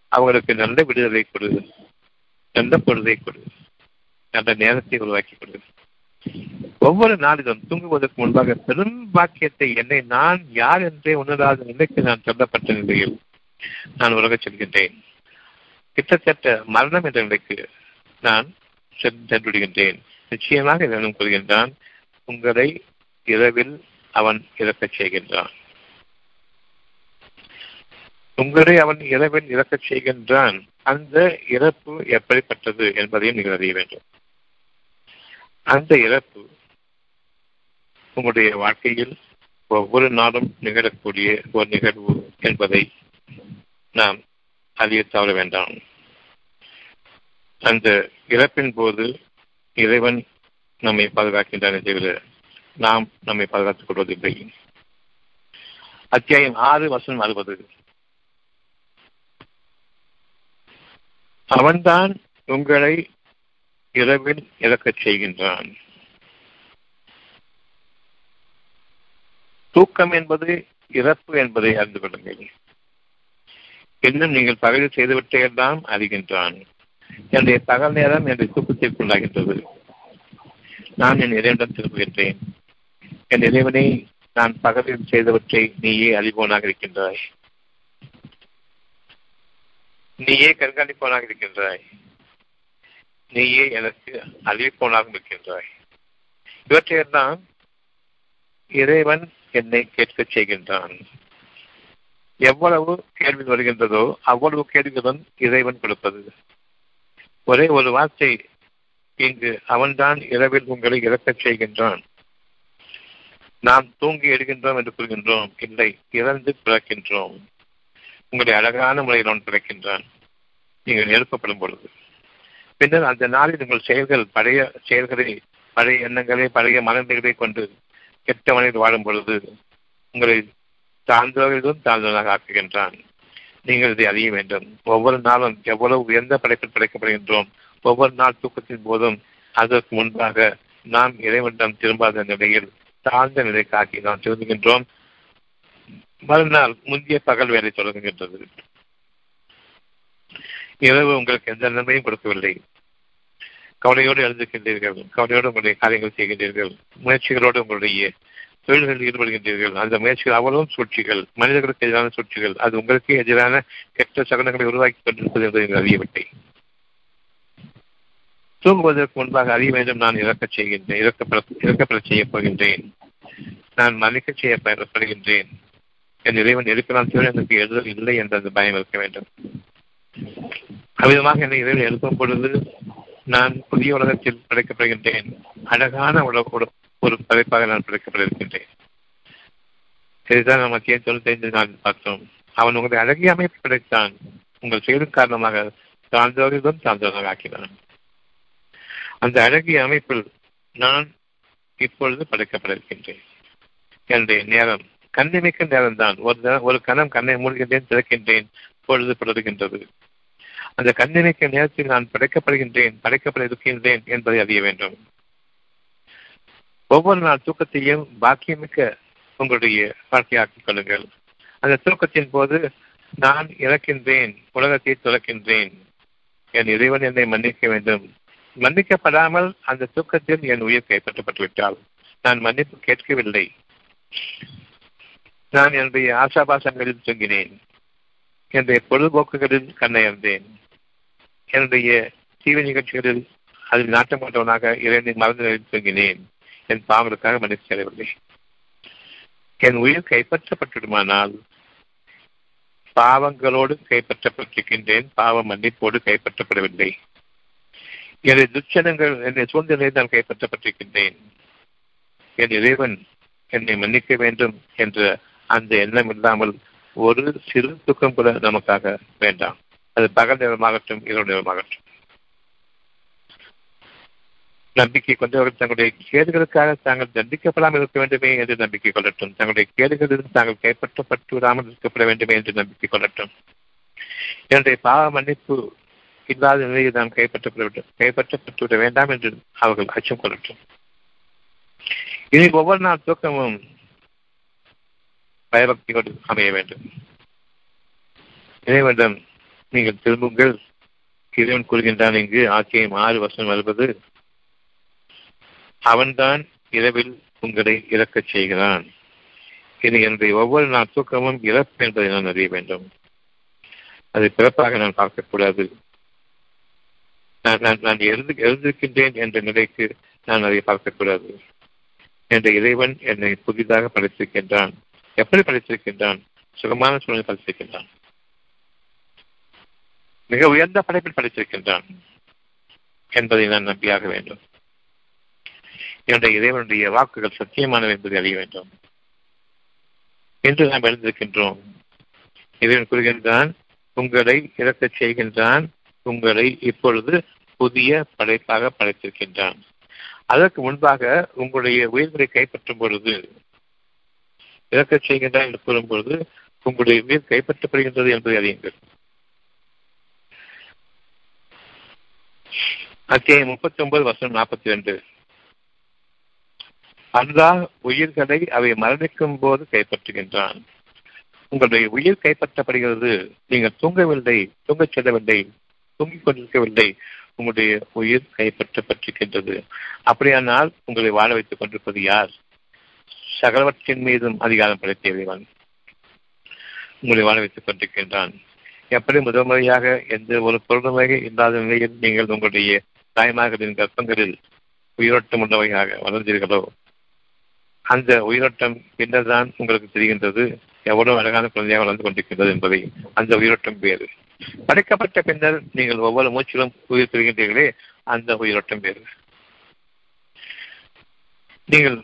அவங்களுக்கு நல்ல விடுதலை கொடு நல்ல பொழுதை கொடு நல்ல நேரத்தை உருவாக்கி கொடு. ஒவ்வொரு நாளிலும் தூங்குவதற்கு முன்பாக பெரும் பாக்கியத்தை என்னை நான் யார் என்றே உணராத நிலைக்கு நான் சொல்லப்பட்ட நிலையில் நான் உலக செல்கின்றேன். கிட்டத்தட்ட மரணம் என்ற நிலைக்கு நான் சென்றுவிடுகின்றேன். நிச்சயமாக இதனும் கூறுகின்றான் உங்களை இரவில் அவன் இறக்கச் செய்கின்றான். உங்களை அவன் இரவில் இறக்கச் செய்கின்றான். அந்த இறப்பு எப்படிப்பட்டது என்பதையும் நீங்கள் அறிய வேண்டும். அந்த இழப்பு உங்களுடைய வாழ்க்கையில் ஒவ்வொரு நாளும் நிகழக்கூடிய ஒரு நிகழ்வு என்பதை நாம் அறிய தவற வேண்டாம். அந்த இறப்பின் போது இறைவன் நம்மை பாதுகாக்கின்றன தவிர நாம் நம்மை பாதுகாத்துக் கொள்வதில்லை. அத்தியாயம் ஆறு வசனம் அறுபது. அவன்தான் உங்களை இரவில் இறக்கச் செய்கின்றான். தூக்கம் என்பது இறப்பு என்பதை அறிந்து கொள்ளுங்கள் இன்னும் நீங்கள் பகலில் செய்துவிட்டேதான் எல்லாம் அறிகின்றான். என்னுடைய பகல் நேரம் என்னுடைய தூக்கத்திற்குள்ளாகின்றது நான் என் இறைவனிடம் திரும்புகின்றேன். என் இறைவனை நான் பகலில் செய்தவற்றை நீயே அறிவோனாக இருக்கின்றாய். நீயே கண்காணிப்பவனாக இருக்கின்றாய். நீயே எனக்கு அறிவிப்பவனாக இருக்கின்றாய் இவற்றையெல்லாம் இறைவன் என்னை கேட்கச் செய்கின்றான். எவ்வளவு கேள்வி வருகின்றதோ அவ்வளவு கேள்விகளுடன் இறைவன் கொடுப்பது. ஒரே ஒரு வார்த்தை இங்கு அவன்தான் இரவில் உங்களை இறக்கச் செய்கின்றான். நாம் தூங்கி எடுகின்றோம் என்று கூறுகின்றோம். இல்லை இறந்து பிறக்கின்றோம். உங்களை அழகான முறையில் அவன் பிறக்கின்றான். நீங்கள் எழுப்பப்படும் பொழுது. பின்னர் அந்த நாளில் உங்கள் செயல்கள் பழைய செயல்களை பழைய எண்ணங்களை பழைய மனநிலைகளை கொண்டு கெட்ட மனிதர் வாழும் பொழுது உங்களை தாழ்ந்தவர்களும் தாழ்ந்தவனாக ஆக்குகின்றான். நீங்கள் இதை அறிய வேண்டும். ஒவ்வொரு நாளும் எவ்வளவு உயர்ந்த படைப்பில் படைக்கப்படுகின்றோம். ஒவ்வொரு நாள் தூக்கத்தின் போதும் அதற்கு முன்பாக நாம் இறைவனிடம் திரும்பாத நிலையில் தாழ்ந்த நிலைக்கு ஆக்கி நாம் திரும்புகின்றோம். மறுநாள் முந்தைய பகல் வேலை தொடங்குகின்றது. இரவு உங்களுக்கு எந்த நன்மையும் கொடுக்கவில்லை. கவலையோடு எழுந்திருக்கின்றீர்கள் கவலையோடு உங்களுடைய காரியங்கள் செய்கின்றீர்கள் முயற்சிகளோடு உங்களுடைய தொழில்களில் ஈடுபடுகின்றீர்கள் அந்த முயற்சிகள் அவ்வளவும் சூழ்ச்சிகள் மனிதர்களுக்கு எதிரான சூழ்ச்சிகள் அது உங்களுக்கு எதிரான கெட்ட சகனங்களை உருவாக்கி கொண்டிருப்பது என்பதை நீங்கள் அறியவில்லை தூங்குவதற்கு முன்பாக அறிய வேண்டும் நான் இறக்கச் செய்கின்றேன் இறக்கப்பட செய்யப் போகின்றேன். நான் மன்னிக்க செய்யப்படுகின்றேன் என் இறைவன் இருக்கிறான் தவிர எனக்கு எழுதல் இல்லை என்ற அந்த பயம் இருக்க வேண்டும். அவ்விதமாக என்னை இறைவன் எழுப்பும் பொழுது நான் புதிய உலகத்தில் படைக்கப்படுகின்றேன். அழகான உலகோடு ஒரு படைப்பாக நான் படைக்கப்பட்டிருக்கின்றேன். இதுதான் நம்ம மத்திய தொண்ணூத்தி ஐந்து பார்த்தோம் அவன் உங்களை அழகிய அமைப்பு படைத்தான். உங்கள் செயலின் காரணமாக சான்றோரிடம் சான்றோராக ஆக்கினான். அந்த அழகிய அமைப்பில் நான் இப்பொழுது படைக்கப்பட இருக்கின்றேன் என்னுடைய நேரம் கண்ணிமைக்கும் நேரம் தான் ஒரு ஒரு கணம் கண்ணை மூடுகின்றேன் திறக்கின்றேன் பொழுது புலருகின்றது அந்த கண்ணிமைக்க நேரத்தில் நான் படைக்கப்படுகின்றேன் படைக்கப்பட இருக்கின்றேன் என்பதை அறிய வேண்டும். ஒவ்வொரு நாள் தூக்கத்தையும் பாக்கியமிக்க உங்களுடைய வாழ்க்கையாக்கிக் கொள்ளுங்கள். அந்த தூக்கத்தின் போது நான் இறக்கின்றேன் உலகத்தை துறக்கின்றேன் என் இறைவன் என்னை மன்னிக்க வேண்டும். மன்னிக்கப்படாமல் அந்த தூக்கத்தில் என் உயிர் கைப்பற்றப்பட்டுவிட்டால் நான் மன்னிப்பு கேட்கவில்லை. நான் என்னுடைய ஆசாபாசங்களில் தூங்கினேன். என்னுடைய பொழுதுபோக்குகளில் கண்ணையர்ந்தேன். என்னுடைய டிவி நிகழ்ச்சிகளில் அதில் நாட்டம் கொண்டவனாக இறைவனின் மறந்து தூங்கினேன். என் பாவங்களுக்காக மன்னிப்பு செல்லவில்லை என் உயிர் கைப்பற்றப்பட்டுடுமானால் பாவங்களோடு கைப்பற்றப்பட்டிருக்கின்றேன். பாவ மன்னிப்போடு கைப்பற்றப்படவில்லை. என்னுடைய துச்சனங்கள் என்னை சூழ்நிலையில் நான் கைப்பற்றப்பட்டிருக்கின்றேன். என் இறைவன் என்னை மன்னிக்க வேண்டும் என்ற அந்த எண்ணம் இல்லாமல் ஒரு சிறு துக்கம் கூட நமக்காக வேண்டாம். அது பகல் நேரமாகட்டும் இரவு நேரமாகட்டும். நம்பிக்கை கொண்டவர்கள் தங்களுடைய கேடுகளுக்காக தாங்கள் தண்டிக்கப்படாமல் இருக்க வேண்டுமே என்று நம்பிக்கை கொள்ளட்டும். தங்களுடைய கேடுகளிலிருந்து தாங்கள் கைப்பற்றப்பட்டு விடாமல் இருக்கப்பட வேண்டுமே என்று நம்பிக்கை கொள்ளட்டும். என்னுடைய பாவ மன்னிப்பு இல்லாத நிலையில் நாம் கைப்பற்றப்பட கைப்பற்றப்பட்டு விட வேண்டாம் என்று அவர்கள் அச்சம் கொள்ளட்டும். இனி ஒவ்வொரு நாள் தூக்கமும் பயபக்தியோடு அமைய வேண்டும். இறைவனிடம் நீங்கள் திரும்புங்கள். இறைவன் கூறுகின்றான் இங்கு ஆக்கியம் ஆறு வருஷம் வருவது அவன்தான் இரவில் உங்களை இறக்கச் செய்கிறான். இது என்னுடைய ஒவ்வொரு நாள் தூக்கமும் இறப்பு என்பதை நான் அறிய வேண்டும். அதை பிறப்பாக நான் பார்க்கக்கூடாது. நான் நான் நான் எழுந்து எழுந்திருக்கின்றேன் என்ற நிலைக்கு நான் அதை பார்க்கக்கூடாது. என்ற இறைவன் என்னை புதிதாக படைத்திருக்கின்றான். எப்படி படைத்திருக்கின்றான்? சுகமான சூழ்நிலை படைத்திருக்கின்றான். மிக உயர்ந்த படைப்பில் படைத்திருக்கின்றான் என்பதை நான் நம்பியாக வேண்டும். என்னுடைய இறைவனுடைய வாக்குகள் சத்தியமானவை என்பதை அறிய வேண்டும். என்று நாம் எழுந்திருக்கின்றோம். இறைவன் கூறுகின்றான் உங்களை இறக்கச் செய்கின்றான். உங்களை இப்பொழுது புதிய படைப்பாக படைத்திருக்கின்றான். அதற்கு முன்பாக உங்களுடைய உயிர்களை கைப்பற்றும் பொழுது இறக்கச் செய்கின்றார் என்று கூறும் பொழுது உங்களுடைய உயிர் கைப்பற்றப்படுகின்றது என்பதை அறியுங்கள். அத்தியாயம் முப்பத்தி ஒன்பது வருஷம் நாற்பத்தி ரெண்டு அல்லாஹ் உயிர்களை அவை மரணிக்கும் போது கைப்பற்றுகின்றான். உங்களுடைய உயிர் கைப்பற்றப்படுகிறது. நீங்கள் தூங்கவில்லை தூங்கச் செல்லவில்லை தூங்கிக் கொண்டிருக்கவில்லை. உங்களுடைய உயிர் கைப்பற்றப்பட்டிருக்கின்றது. அப்படியானால் உங்களை வாழ வைத்துக் கொண்டிருப்பது யார்? சகலவற்றின் மீதும் அதிகாரம் படைத்த இறைவன் உங்களை வாழ வைத்துக் கொண்டிருக்கின்றான். எப்படி முதல் முறையாக எந்த ஒரு பொருளுமையாக இல்லாத நிலையில் நீங்கள் உங்களுடைய தாய்மார்களின் கர்ப்பங்களில் உயிரோட்டம் உள்ளவையாக வளர்ந்தீர்களோ? அந்த உயிரோட்டம் பின்னர்தான் உங்களுக்கு தெரிகின்றது எவ்வளவு அழகான குழந்தையாக வளர்ந்து கொண்டிருக்கின்றது என்பதை. அந்த உயிரோட்டம் வேறு. படைக்கப்பட்ட பின்னர் நீங்கள் ஒவ்வொரு மூச்சிலும் உயிர் பெறுகின்றீர்களே அந்த உயிரோட்டம் வேறு. நீங்கள்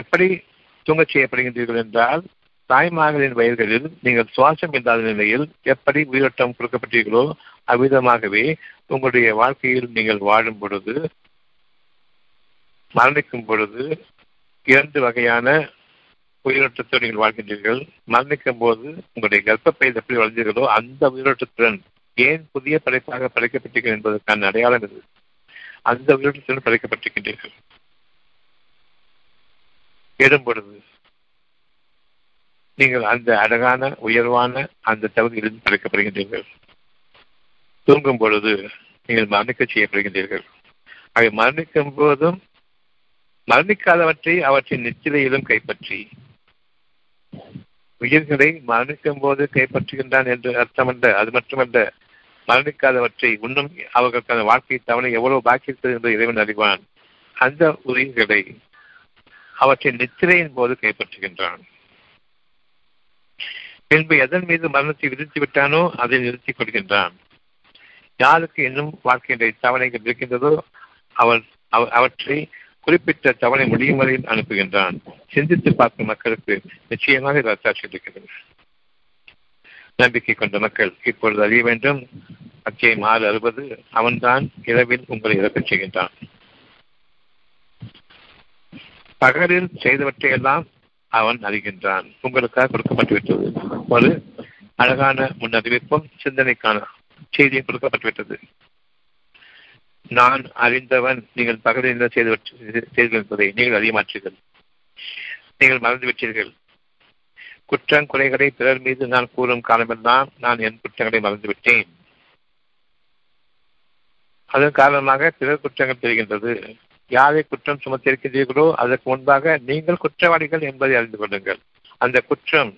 எப்படி தூங்கச் செய்யப்படுகின்றீர்கள் என்றால் தாய்மார்களின் வயல்களில் நீங்கள் சுவாசம் இல்லாத நிலையில் எப்படி உயிரோட்டம் கொடுக்கப்பட்டீர்களோ அவ்விதமாகவே உங்களுடைய வாழ்க்கையில் நீங்கள் வாழும் பொழுது மரணிக்கும் பொழுது இரண்டு வகையான உயிரோட்டத்தோடு நீங்கள் வாழ்கின்றீர்கள். மரணிக்கும் போது உங்களுடைய கர்ப்பப்பையில் எப்படி வளர்ந்தீர்களோ அந்த உயிரோட்டத்துடன் ஏன் புதிய படைப்பாக படைக்கப்பட்டீர்கள் என்பதற்கான அடையாளம் இது. அந்த உயிரோட்டத்துடன் படைக்கப்பட்டிருக்கின்றீர்கள். இடம்படுது நீங்கள் அந்த அழகான உயர்வான அந்த தகுதியிலிருந்து பிறக்கப்படுகின்றீர்கள் தூங்கும் பொழுது நீங்கள் மரணிக்க செய்யப்படுகின்றீர்கள். அவை மரணிக்கும் போதும் மரணிக்காதவற்றை அவற்றின் நிச்சயிலும் கைப்பற்றி. உயிர்களை மரணிக்கும் போது கைப்பற்றுகின்றான் என்று அர்த்தமல்ல அது மட்டுமல்ல மரணிக்காதவற்றை இன்னும் அவர்களுக்கான வாழ்க்கை தவணை எவ்வளவு பாக்கி இருக்கிறது என்று இறைவன் அறிவான். அந்த உயிர்களை அவற்றை நித்திரையின் போது கைப்பற்றுகின்றான். பின்பு எதன் மீது மரணத்தை விதித்து விட்டானோ அதை நிறுத்திக் கொள்கின்றான். யாருக்கு இன்னும் வாழ்க்கின்ற தவணைகள் இருக்கின்றதோ அவன் அவற்றை குறிப்பிட்ட தவணை முடியும் வரையில் அனுப்புகின்றான். சிந்தித்து பார்க்கும் மக்களுக்கு நிச்சயமாக இது அத்தாட்சி இருக்கிறது. நம்பிக்கை கொண்ட மக்கள் இப்பொழுது அறிய வேண்டும். அத்தியாயம் ஆறு அறுபது அவன்தான் இரவில் உங்களை இறக்கச் செய்கின்றான். பகலில் செய்தவற்றையெல்லாம் அவன் அறிகின்றான். உங்களுக்காக கொடுக்கப்பட்டுவிட்டது. ஒரு அழகான முன்னறிவிப்பும் சிந்தனைக்கான செய்தியும் கொடுக்கப்பட்டுவிட்டது. நான் அறிந்தவன் நீங்கள் பகலில் என்ன செய்து செய்தீர்கள் என்பதை நீங்கள் அறியமாற்றீர்கள் நீங்கள் மறந்துவிட்டீர்கள். குற்றம் குறைகளை பிறர் மீது நான் கூறும் காலமெல்லாம் நான் என் குற்றங்களை மறந்துவிட்டேன். அதன் காரணமாக பிறர் குற்றங்கள் தெரிகின்றது. யாரை குற்றம் சுமத்திருக்கிறீர்களோ அதற்கு முன்பாக நீங்கள் குற்றவாளிகள் என்பதை அறிந்து கொள்ளுங்கள். அந்த குற்றம்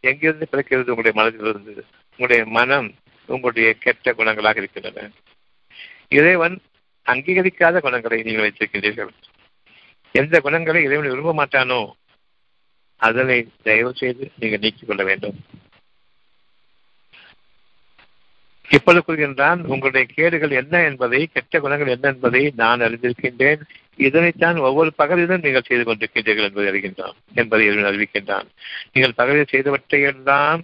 எங்கிருந்து பிறக்கிறது? உங்களுடைய மனதிலிருந்து. உங்களுடைய மனம் உங்களுடைய கெட்ட குணங்களாக இருக்கின்றன. இறைவன் அங்கீகரிக்காத குணங்களை நீங்கள் வைத்திருக்கின்றீர்கள். எந்த குணங்களை இறைவன் விரும்ப மாட்டானோ அதனை தயவு செய்து நீங்கள் நீக்கிக் கொள்ள வேண்டும். இப்பொழுது கூறுகின்றான் உங்களுடைய கேடுகள் என்ன என்பதை கெட்ட குணங்கள் என்ன என்பதை நான் அறிந்திருக்கின்றேன். இதனைத்தான் ஒவ்வொரு பகலிலும் நீங்கள் செய்து கொண்டிருக்கின்றீர்கள் என்பதை அறிகின்றான் என்பதை அறிவிக்கின்றான். நீங்கள் பகலில் செய்தவற்றையெல்லாம்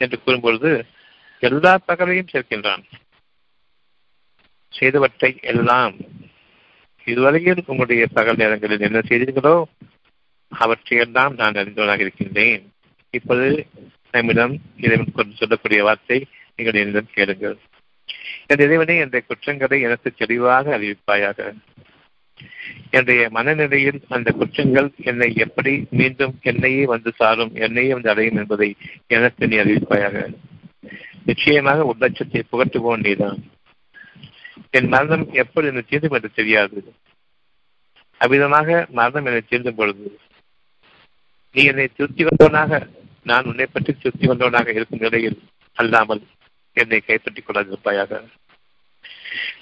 என்று கூறும்பொழுது எல்லா பகலையும் சேர்க்கின்றான். செய்தவற்றை எல்லாம் இதுவரையில் உங்களுடைய பகல் நேரங்களில் என்ன செய்தீர்களோ அவற்றையெல்லாம் நான் அறிந்தவனாக இருக்கின்றேன். இப்போது நம்மிடம் இதை கொண்டு சொல்லக்கூடிய வார்த்தை நீங்கள் என்னிடம் கேளுங்கள். என் இறைவனே என்ற குற்றங்களை எனக்கு தெளிவாக அறிவிப்பாயாக. என்னுடைய மனநிலையில் அந்த குற்றங்கள் என்னை எப்படி மீண்டும் என்னையே வந்து சாரும் என்னையே வந்து அடையும் என்பதை எனக்கு நீ அறிவிப்பாயாக. நிச்சயமாக உள்ளட்சத்தை புகட்டுவோம் நீதான். என் மரணம் எப்படி என்னை தீர்ந்தும் என்று தெரியாது. அவ்விதமாக மரணம் என்னை தீர்ந்தும் பொழுது நீ என்னை திருப்தி வந்தவனாக நான் உன்னை பற்றி திருப்தி வந்தவனாக இருக்கும் நிலையில் அல்லாமல் என்னை கைப்பற்றிக் கொள்ளாதிருப்பாயாக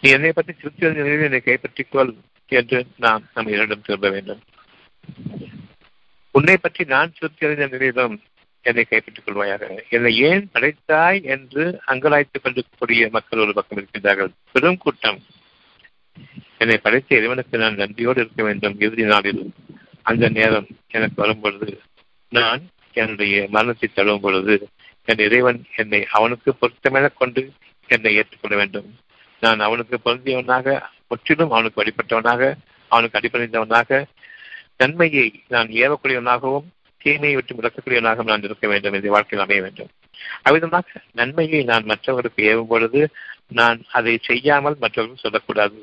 நீ என்னை பற்றி திருப்தி நிலையில் என்னை கைப்பற்றிக் கொள் என்று நாம் நம் இரண்டும் திரும்ப வேண்டும். உன்னை பற்றி நான் திருப்தி அடைந்த நிலையிலும் என்னை கைப்பற்றிக் கொள்வாயாக. என்னை ஏன் படைத்தாய் என்று அங்கலாய்த்துக் கொண்டிருக்கக்கூடிய மக்கள் ஒரு பக்கம் இருக்கின்றார்கள். பெரும் கூட்டம். என்னை படைத்த இறைவனுக்கு நான் நன்றியோடு இருக்க வேண்டும். இறுதி நாளில் அந்த நேரம் எனக்கு வரும் பொழுது நான் என்னுடைய மரணத்தை தழுவும் பொழுது என் இறைவன் என்னை அவனுக்கு பொருத்தமென கொண்டு என்னை ஏற்றுக்கொள்ள வேண்டும். நான் அவனுக்கு பொருந்தியவனாக முற்றிலும் அவனுக்கு வழிபட்டவனாக அவனுக்கு அடிப்படைந்தவனாக நன்மையை நான் ஏவக்கூடியவனாகவும் தீமையை விட்டு விளக்கக்கூடியவனாகவும் நான் இருக்க வேண்டும். என்று வாழ்க்கையில் அமைய வேண்டும். அவ்விதமாக நன்மையை நான் மற்றவர்களுக்கு ஏவும் பொழுது நான் அதை செய்யாமல் மற்றவர்கள் சொல்லக்கூடாது.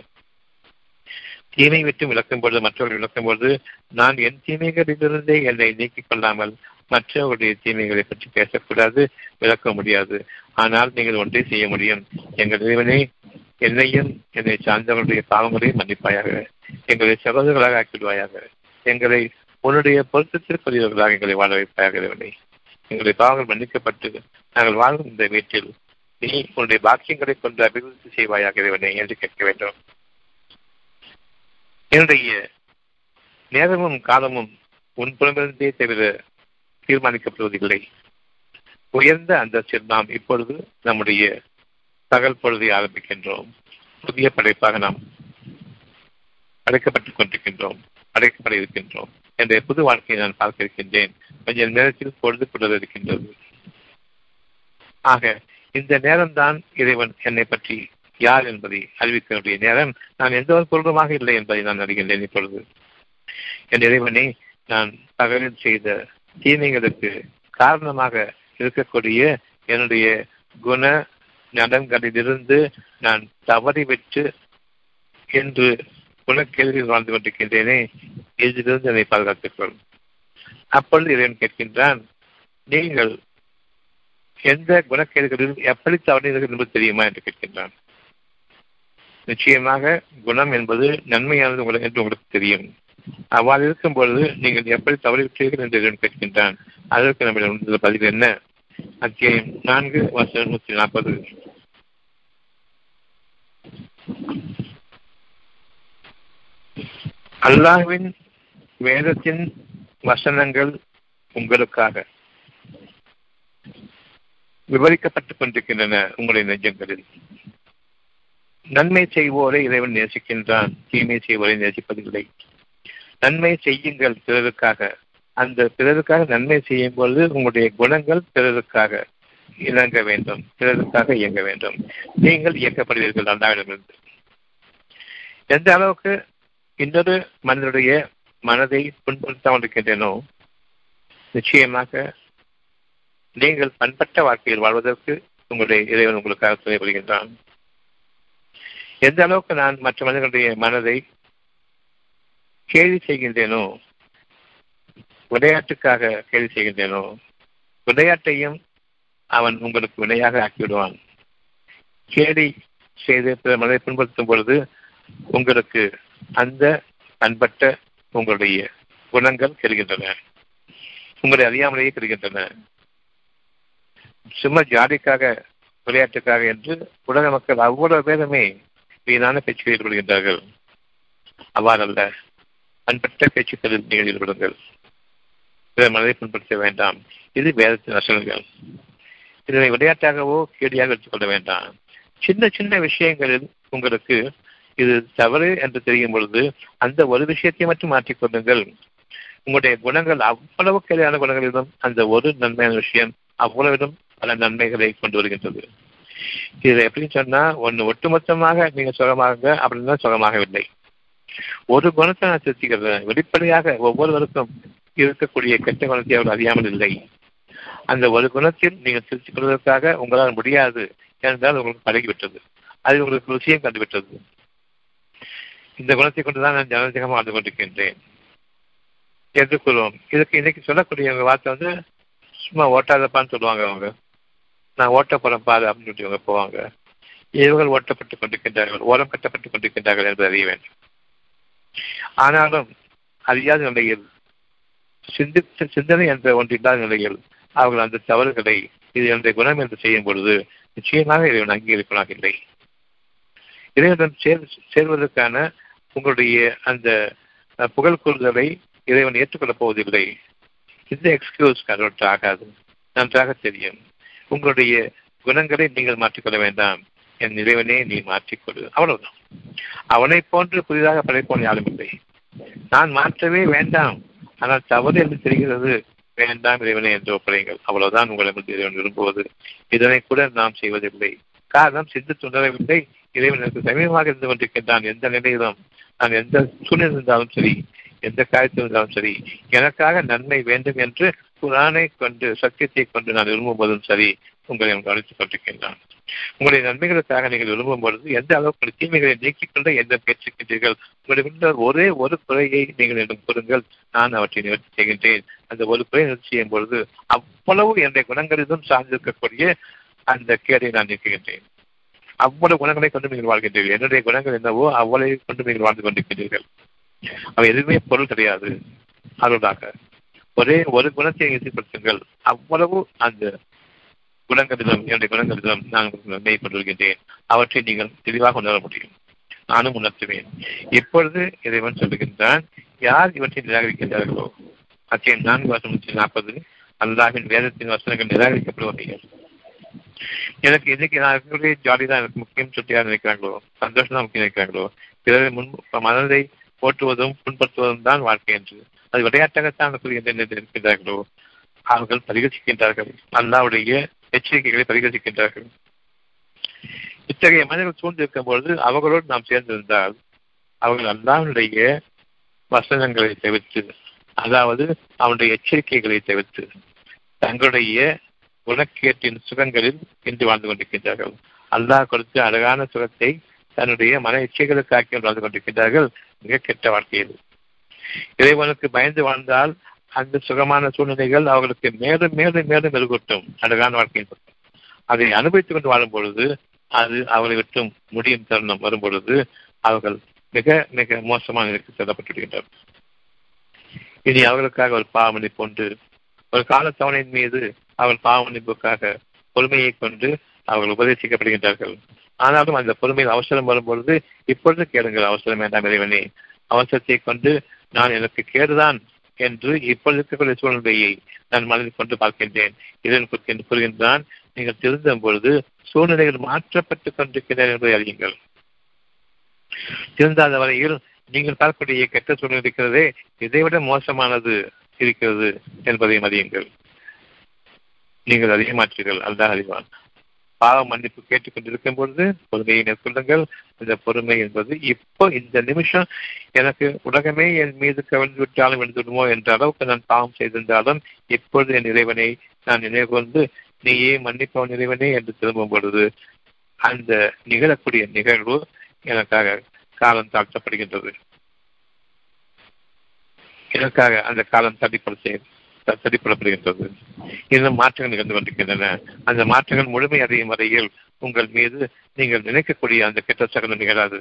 தீமை விட்டு விளக்கும் பொழுது மற்றவர்கள் விளக்கும் பொழுது நான் என் தீமைகளிலிருந்தே என்னை நீக்கிக் கொள்ளாமல் மற்றவர்களுடைய தீமைகளை பற்றி பேசக்கூடாது விளக்க முடியாது. ஆனால் நீங்கள் ஒன்றை செய்ய முடியும். எங்கள் இறைவனை என்னையும் என்னை சார்ந்தவர்களுடைய பாவங்களையும் மன்னிப்பாயாக. எங்களை சகோதரர்களாக ஆக்கிடுவாயாக எங்களை உன்னுடைய பொருத்தத்திற்குரியவர்களாக எங்களை வாழ வைப்பாயாக இறைவனை. எங்களுடைய பாவங்கள் மன்னிக்கப்பட்டு நாங்கள் வாழும் இந்த வீட்டில் நீ உன்னுடைய பாக்கியங்களை கொண்டு அபிவிருத்தி செய்வாயாக இறைவனை என்று கேட்க வேண்டும். என்னுடைய நேரமும் காலமும் உன் புலமிருந்தே தவிர தீர்மானிக்கப்படுவதில்லை. உயர்ந்த அந்தஸ்தில் நாம் இப்பொழுது நம்முடைய தகவல் பொழுதை ஆரம்பிக்கின்றோம். புதிய படைப்பாக நாம் அடைக்கப்பட்டுக் கொண்டிருக்கின்றோம் அடைக்கப்பட இருக்கின்றோம் என்ற புது வாழ்க்கையை நான் பார்க்க இருக்கின்றேன். கொஞ்சம் நேரத்தில் பொழுது கொண்டு இருக்கின்றது. ஆக இந்த நேரம்தான் இறைவன் என்னை பற்றி யார் என்பதை அறிவிக்க நேரம். நான் எந்த ஒரு பொருளமாக இல்லை என்பதை நான் அறிகின்றேன் இப்பொழுது. என் இறைவனை நான் தகவல் செய்த தீமைகளுக்கு காரணமாக இருக்கக்கூடிய என்னுடைய குண நலன்களிலிருந்து நான் தவறிவிட்டு என்று குணக்கேள்வியில் வாழ்ந்து கொண்டிருக்கின்றேனே இதிலிருந்து என்னை பாதுகாத்துக் கொள் அப்பொழுது இறைவன் கேட்கின்றான் நீங்கள் எந்த குணக்கேடுகளில் எப்படி தவறினீர்கள் என்பது தெரியுமா என்று கேட்கின்றான். நிச்சயமாக குணம் என்பது நன்மையானது உங்களுக்கு என்று உங்களுக்கு தெரியும். அவ்வாறு இருக்கும் பொழுது நீங்கள் எப்படி தவறிவிட்டீர்கள் என்று இறைவன் கேட்கின்றான். அதற்கு நம்மிடம் பதில் என்ன? அத்தியாயம் நான்கு வருஷம் நூற்றி நாற்பது. அல்லாஹ்வின் வேதத்தின் வசனங்கள் உங்களுக்காக. விவரிக்கப்பட்டுக் கொண்டிருக்கின்றன உங்களின் நெஞ்சங்களில். நன்மை செய்வோரை இறைவன் நேசிக்கின்றான் தீமை செய்வோரை நேசிப்பதில்லை. நன்மை செய்யுங்கள் பிறருக்காக. அந்த பிறருக்காக நன்மை செய்யும் பொழுது உங்களுடைய குணங்கள் பிறருக்காக இணங்க வேண்டும் பிறருக்காக இயங்க வேண்டும். நீங்கள் இயக்கப்படுவீர்கள் அல்லாவிடமிருந்து எந்த அளவுக்கு இன்னொரு மனிதனுடைய மனதை புண்படுத்தாமல் இருக்கின்றனோ நிச்சயமாக நீங்கள் பண்பட்ட வாழ்க்கையில் வாழ்வதற்கு உங்களுடைய இறைவன் உங்களுக்காக துணை புரிகின்றான். எந்த அளவுக்கு நான் மற்ற மனிதர்களுடைய மனதை கேள்வி செய்கின்றேனோ? விளையாட்டுக்காக கேள்வி செய்கின்றேனோ? விளையாட்டையும் அவன் உங்களுக்கு வினையாக ஆக்கிவிடுவான். கேலி செய்து பிற மனதை புண்படுத்தும் பொழுது உங்களுக்கு அந்த அன்பட்ட உங்களுடைய குணங்கள் கெடுகின்றன உங்களை அறியாமலேயே கெடுகின்றன சும்மா ஜாதிக்காக விளையாட்டுக்காக என்று உலக மக்கள் அவ்வளவு பேருமே வீணான பேச்சுக்கள் ஈடுபடுகின்றார்கள் அவ்வாறல்ல. பண்பட்ட பேச்சுக்களில் நீங்கள் ஈடுபடுங்கள் பிற மனதை புண்படுத்த வேண்டாம். இது வேதத்தின் வசனங்கள். இதனை விளையாட்டாகவோ கேடியாக எடுத்துக்கொள்ள வேண்டாம். சின்ன சின்ன விஷயங்களில் உங்களுக்கு இது தவறு என்று தெரியும் பொழுது அந்த ஒரு விஷயத்தை மட்டும் மாற்றிக்கொள்ளுங்கள் உங்களுடைய குணங்கள் அவ்வளவு கேளையான குணங்களிலும் அந்த ஒரு நன்மையான விஷயம் அவ்வளவிலும் பல நன்மைகளை கொண்டு வருகின்றது. இதை எப்படி சொன்னா ஒன்னு ஒட்டுமொத்தமாக நீங்க சுகமாக அப்படின்னா சுகமாகவில்லை. ஒரு குணத்தை நான் திருத்திக்கிறேன் வெளிப்படையாக ஒவ்வொருவருக்கும் இருக்கக்கூடிய கெட்ட குணத்தை அவர் அறியாமல் இல்லை. அந்த ஒரு குணத்தில் நீங்கள் திருத்திக் கொள்வதற்காக உங்களால் முடியாது என்றால் உங்களுக்கு பழகிவிட்டது. அது உங்களுக்கு ருசியம் கண்டுவிட்டது. இந்த குணத்தை கொண்டுதான் நான் ஜனநாயகமாக வாழ்ந்து கொண்டிருக்கின்றேன். என்று கூறுவோம். இதுக்கு இன்னைக்கு சொல்லக்கூடிய வார்த்தை வந்து சும்மா ஓட்டாதப்பான்னு சொல்லுவாங்க அவங்க. நான் ஓட்ட போறேன் பாரு அப்படின்னு சொல்லி அவங்க போவாங்க. இவர்கள் ஓட்டப்பட்டுக் கொண்டிருக்கின்றார்கள் ஓரம் கட்டப்பட்டுக் கொண்டிருக்கின்றார்கள் என்று அறிய வேண்டும். ஆனாலும் அறியாத நிலையில் சிந்தித்த சிந்தனை என்ற ஒன்று இல்லாத நிலையில் அவர்கள் அந்த தவறுகளை இது என்னுடைய குணம் என்று செய்யும் பொழுது நிச்சயமாக இறைவன் அங்கீகரிப்பனாக இல்லை. இறைவனுடன் சேர் சேர்வதற்கான உங்களுடைய அந்த புகழ் கூறுதலை இறைவன் ஏற்றுக்கொள்ளப் போவதில்லை. இந்த எக்ஸ்கியூஸ் கன்வெர்ட் ஆகாது. நன்றாக தெரியும். உங்களுடைய குணங்களை நீங்கள் மாற்றிக்கொள்ள வேண்டாம். என் இறைவனே நீ மாற்றிக்கொடு அவ்வளவுதான். அவனை போன்று புதிதாக படைப்போன் யாரும் இல்லை. நான் மாற்றவே வேண்டாம். ஆனால் தவறு என்று தெரிகிறது. வேண்டாம் இறைவனை என்று ஒப்படைங்கள் அவ்வளவுதான் உங்களை இறைவன் விரும்புவது. இதனை கூட நாம் செய்வதில்லை. காரணம் சிந்தித்து உணரவில்லை இறைவன் எனக்கு சமீபமாக இருந்து கொண்டிருக்கின்றான். எந்த நிலையிலும் நான் எந்த சூழ்நிலை இருந்தாலும் சரி எந்த காரியத்தில் இருந்தாலும் சரி எனக்காக நன்மை வேண்டும் என்று குரானை கொண்டு சத்தியத்தை கொண்டு நான் விரும்புவதும் சரி உங்களை கவனித்துக் கொண்டிருக்கின்றான். உங்களுடைய நன்மைகளுக்காக நீங்கள் விரும்பும் பொழுது எந்த அளவுக்கு தீமைகளை நீக்கிக் கொண்டு எந்த முயற்சிக்கின்றீர்கள்? உங்களுடைய ஒரே ஒரு குறையை நீங்கள் என்னும் கூறுங்கள். நான் அவற்றை நிவர்த்தி செய்கின்றேன் அந்த ஒரு குறை நிவர்த்தி செய்யும் பொழுது அவ்வளவு என்னுடைய குணங்களிலும் சார்ந்திருக்கக்கூடிய அந்த கேடை நான் நீக்குகின்றேன். அவ்வளவு குணங்களை கொண்டு நீங்கள் வாழ்கின்றீர்கள். என்னுடைய குணங்கள் என்னவோ அவ்வளவு கொண்டு நீங்கள் வாழ்ந்து கொண்டிருக்கின்றீர்கள். அவை எதுவுமே பொருள் கிடையாது. அருளாக. ஒரே ஒரு குணத்தை ஈடுபடுத்துங்கள் அவ்வளவு அந்த குணங்களிலும் என்னுடைய குணங்களிலும் நான் நன்மையை அவற்றை நீங்கள் தெளிவாக உணர முடியும். நானும் உணர்த்துவேன். இப்பொழுது இறைவன் சொல்லுகின்றான் யார் இவற்றை நிராகரிக்கின்றார்களோ? அத்தியம் நான்கு வருஷம் நூற்றி நாற்பது. அல்லாவின் வேதத்தின் வசனங்கள் நிராகரிக்கப்படுவார்கள் எனக்கு எதுக்கு நான் இருக்கக்கூடிய ஜாலி தான் எனக்கு முக்கியம் சுட்டியாக நினைக்கிறாங்களோ? சந்தோஷம் தான் முக்கியம் நினைக்கிறாங்களோ? பிறரை முன் மனதை போற்றுவதும் புண்படுத்துவதும் தான் வாழ்க்கை என்று. அது விளையாட்டாகத்தான் இருக்கின்றார்களோ அவர்கள் பரிகசிக்கின்றார்கள். அல்லாவுடைய எச்சரிக்கைகளை பரிகரிக்கின்றார்கள் இத்தகைய மனிதர்கள் சூழ்ந்திருக்கும் பொழுது அவர்களோடு நாம் சேர்ந்திருந்தால் அவர்கள் அல்லாவுடைய வசனங்களை தவிர்த்து அதாவது அவனுடைய எச்சரிக்கைகளை தவிர்த்து தங்களுடைய குணக்கேட்டின் சுகங்களில் இன்று வாழ்ந்து கொண்டிருக்கின்றார்கள். அல்லாஹ் கொடுத்த அழகான சுகத்தை தன்னுடைய மன இச்சைகளுக்காக வாழ்ந்து கொண்டிருக்கின்றார்கள். மிக கெட்ட வாழ்க்கையில். இறைவனுக்கு பயந்து வாழ்ந்தால் அந்த சுகமான சூழ்நிலைகள் அவர்களுக்கு மேலும் மேலும் மேலும் மெருகூட்டும் அழகான வாழ்க்கையின் பக்கம் அதை அனுபவித்துக் கொண்டு வாழும் பொழுது அது அவர்களை விட்டும் முடியும் தருணம் வரும் பொழுது அவர்கள் மிக மிக மோசமான நிலைக்கு செல்லப்பட்டுவிடுகின்றனர். இனி அவர்களுக்காக ஒரு பாவமணி கொண்டு ஒரு கால தவணையின் மீது அவர்கள் பாவமணிப்புக்காக பொறுமையை கொண்டு அவர்கள் உபதேசிக்கப்படுகின்றார்கள். ஆனாலும் அந்த பொறுமையில் அவசரம் வரும்பொழுது இப்பொழுது கேளுங்கள் அவசரம் வேண்டாம் இறைவனே. அவசரத்தை கொண்டு நான் எனக்கு கேடுதான் என்று இப்பொழுது இருக்கக்கூடிய சூழ்நிலையை நான் மனதில் கொண்டு பார்க்கின்றேன். இதன் கூறுகின்றான் நீங்கள் திருந்தும் பொழுது சூழ்நிலைகள் மாற்றப்பட்டுக் கொண்டிருக்கின்றன என்பதை அறியுங்கள். திருந்தாத வரையில் நீங்கள் பார்க்கக்கூடிய கெட்ட சூழ்நிலை இருக்கிறதே இதைவிட மோசமானது இருக்கிறது என்பதை அறியுங்கள். நீங்கள் அதிகமாற்றீர்கள் அதுதான் அறிவான். பாவ மன்னிப்பு கேட்டுக்கொண்டிருக்கும் பொழுது பொறுமையை மேற்கொள்ளுங்கள் இந்த பொறுமை என்பது இப்போ இந்த நிமிஷம் எனக்கு உலகமே என் மீது கவிழ்ந்து விட்டாலும் விழுந்துடுமோ என்ற அளவுக்கு நான் பாவம் செய்திருந்தாலும் இப்பொழுது என் இறைவனை நான் நினைவு கொண்டு நீயே மன்னிப்பவன் இறைவனே என்று திரும்பும் பொழுது அந்த நிகழக்கூடிய நிகழ்வு எனக்காக காலம் தாழ்த்தப்படுகின்றது. எனக்காக அந்த காலம் சரிப்படப்படுகின்றது தள்ளிப்படப்படுகின்றது இன்னும் மாற்றங்கள் நிகழ்ந்து கொண்டிருக்கின்றன. அந்த மாற்றங்கள் முழுமை அடையும் வரையில் உங்கள் மீது நீங்கள் நினைக்கக்கூடிய அந்த கெட்ட சகலம் நிகழாது.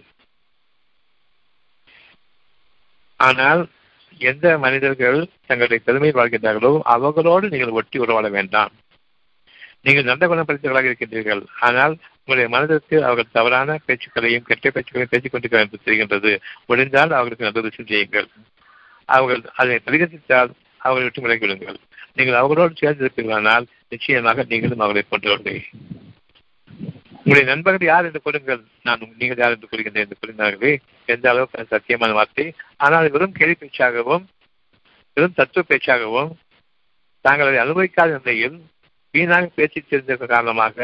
ஆனால் எந்த மனிதர்கள் தங்களுடைய பெருமையில் வாழ்கின்றார்களோ அவர்களோடு நீங்கள் ஒட்டி உறவாட வேண்டாம். நீங்கள் நல்ல குணம் படித்தவர்களாக இருக்கின்றீர்கள். ஆனால் உங்களுடைய மனதிற்கு அவர்கள் தவறான பேச்சுக்களையும் கெட்ட பேச்சுக்களையும் பேசிக் கொண்டிருக்கிறார் என்று தெரிகின்றது. முடிந்தால் அவர்களுக்கு நல்ல விஷயம் செய்யுங்கள். அவர்கள் அதை பரிகசித்தால் அவர்களை விட்டு விலகிவிடுங்கள். நீங்கள் அவர்களோடு சேர்ந்திருப்பீர்களானால் நிச்சயமாக நீங்களும் அவர்களை போன்றவர்கள். உங்களுடைய நண்பர்கள் யார் என்று கொள்ளுங்கள் நான் நீங்கள் யார் என்று கூறுகின்றேன் என்று கூறினார்களே. எந்த அளவுக்கு சத்தியமான வார்த்தை. ஆனால் வெறும் கேள்வி பேச்சாகவும் வெறும் தத்துவ பேச்சாகவும் தாங்கள் அதை அனுபவிக்காத நிலையில் வீணாக பேச்சு தெரிந்த காரணமாக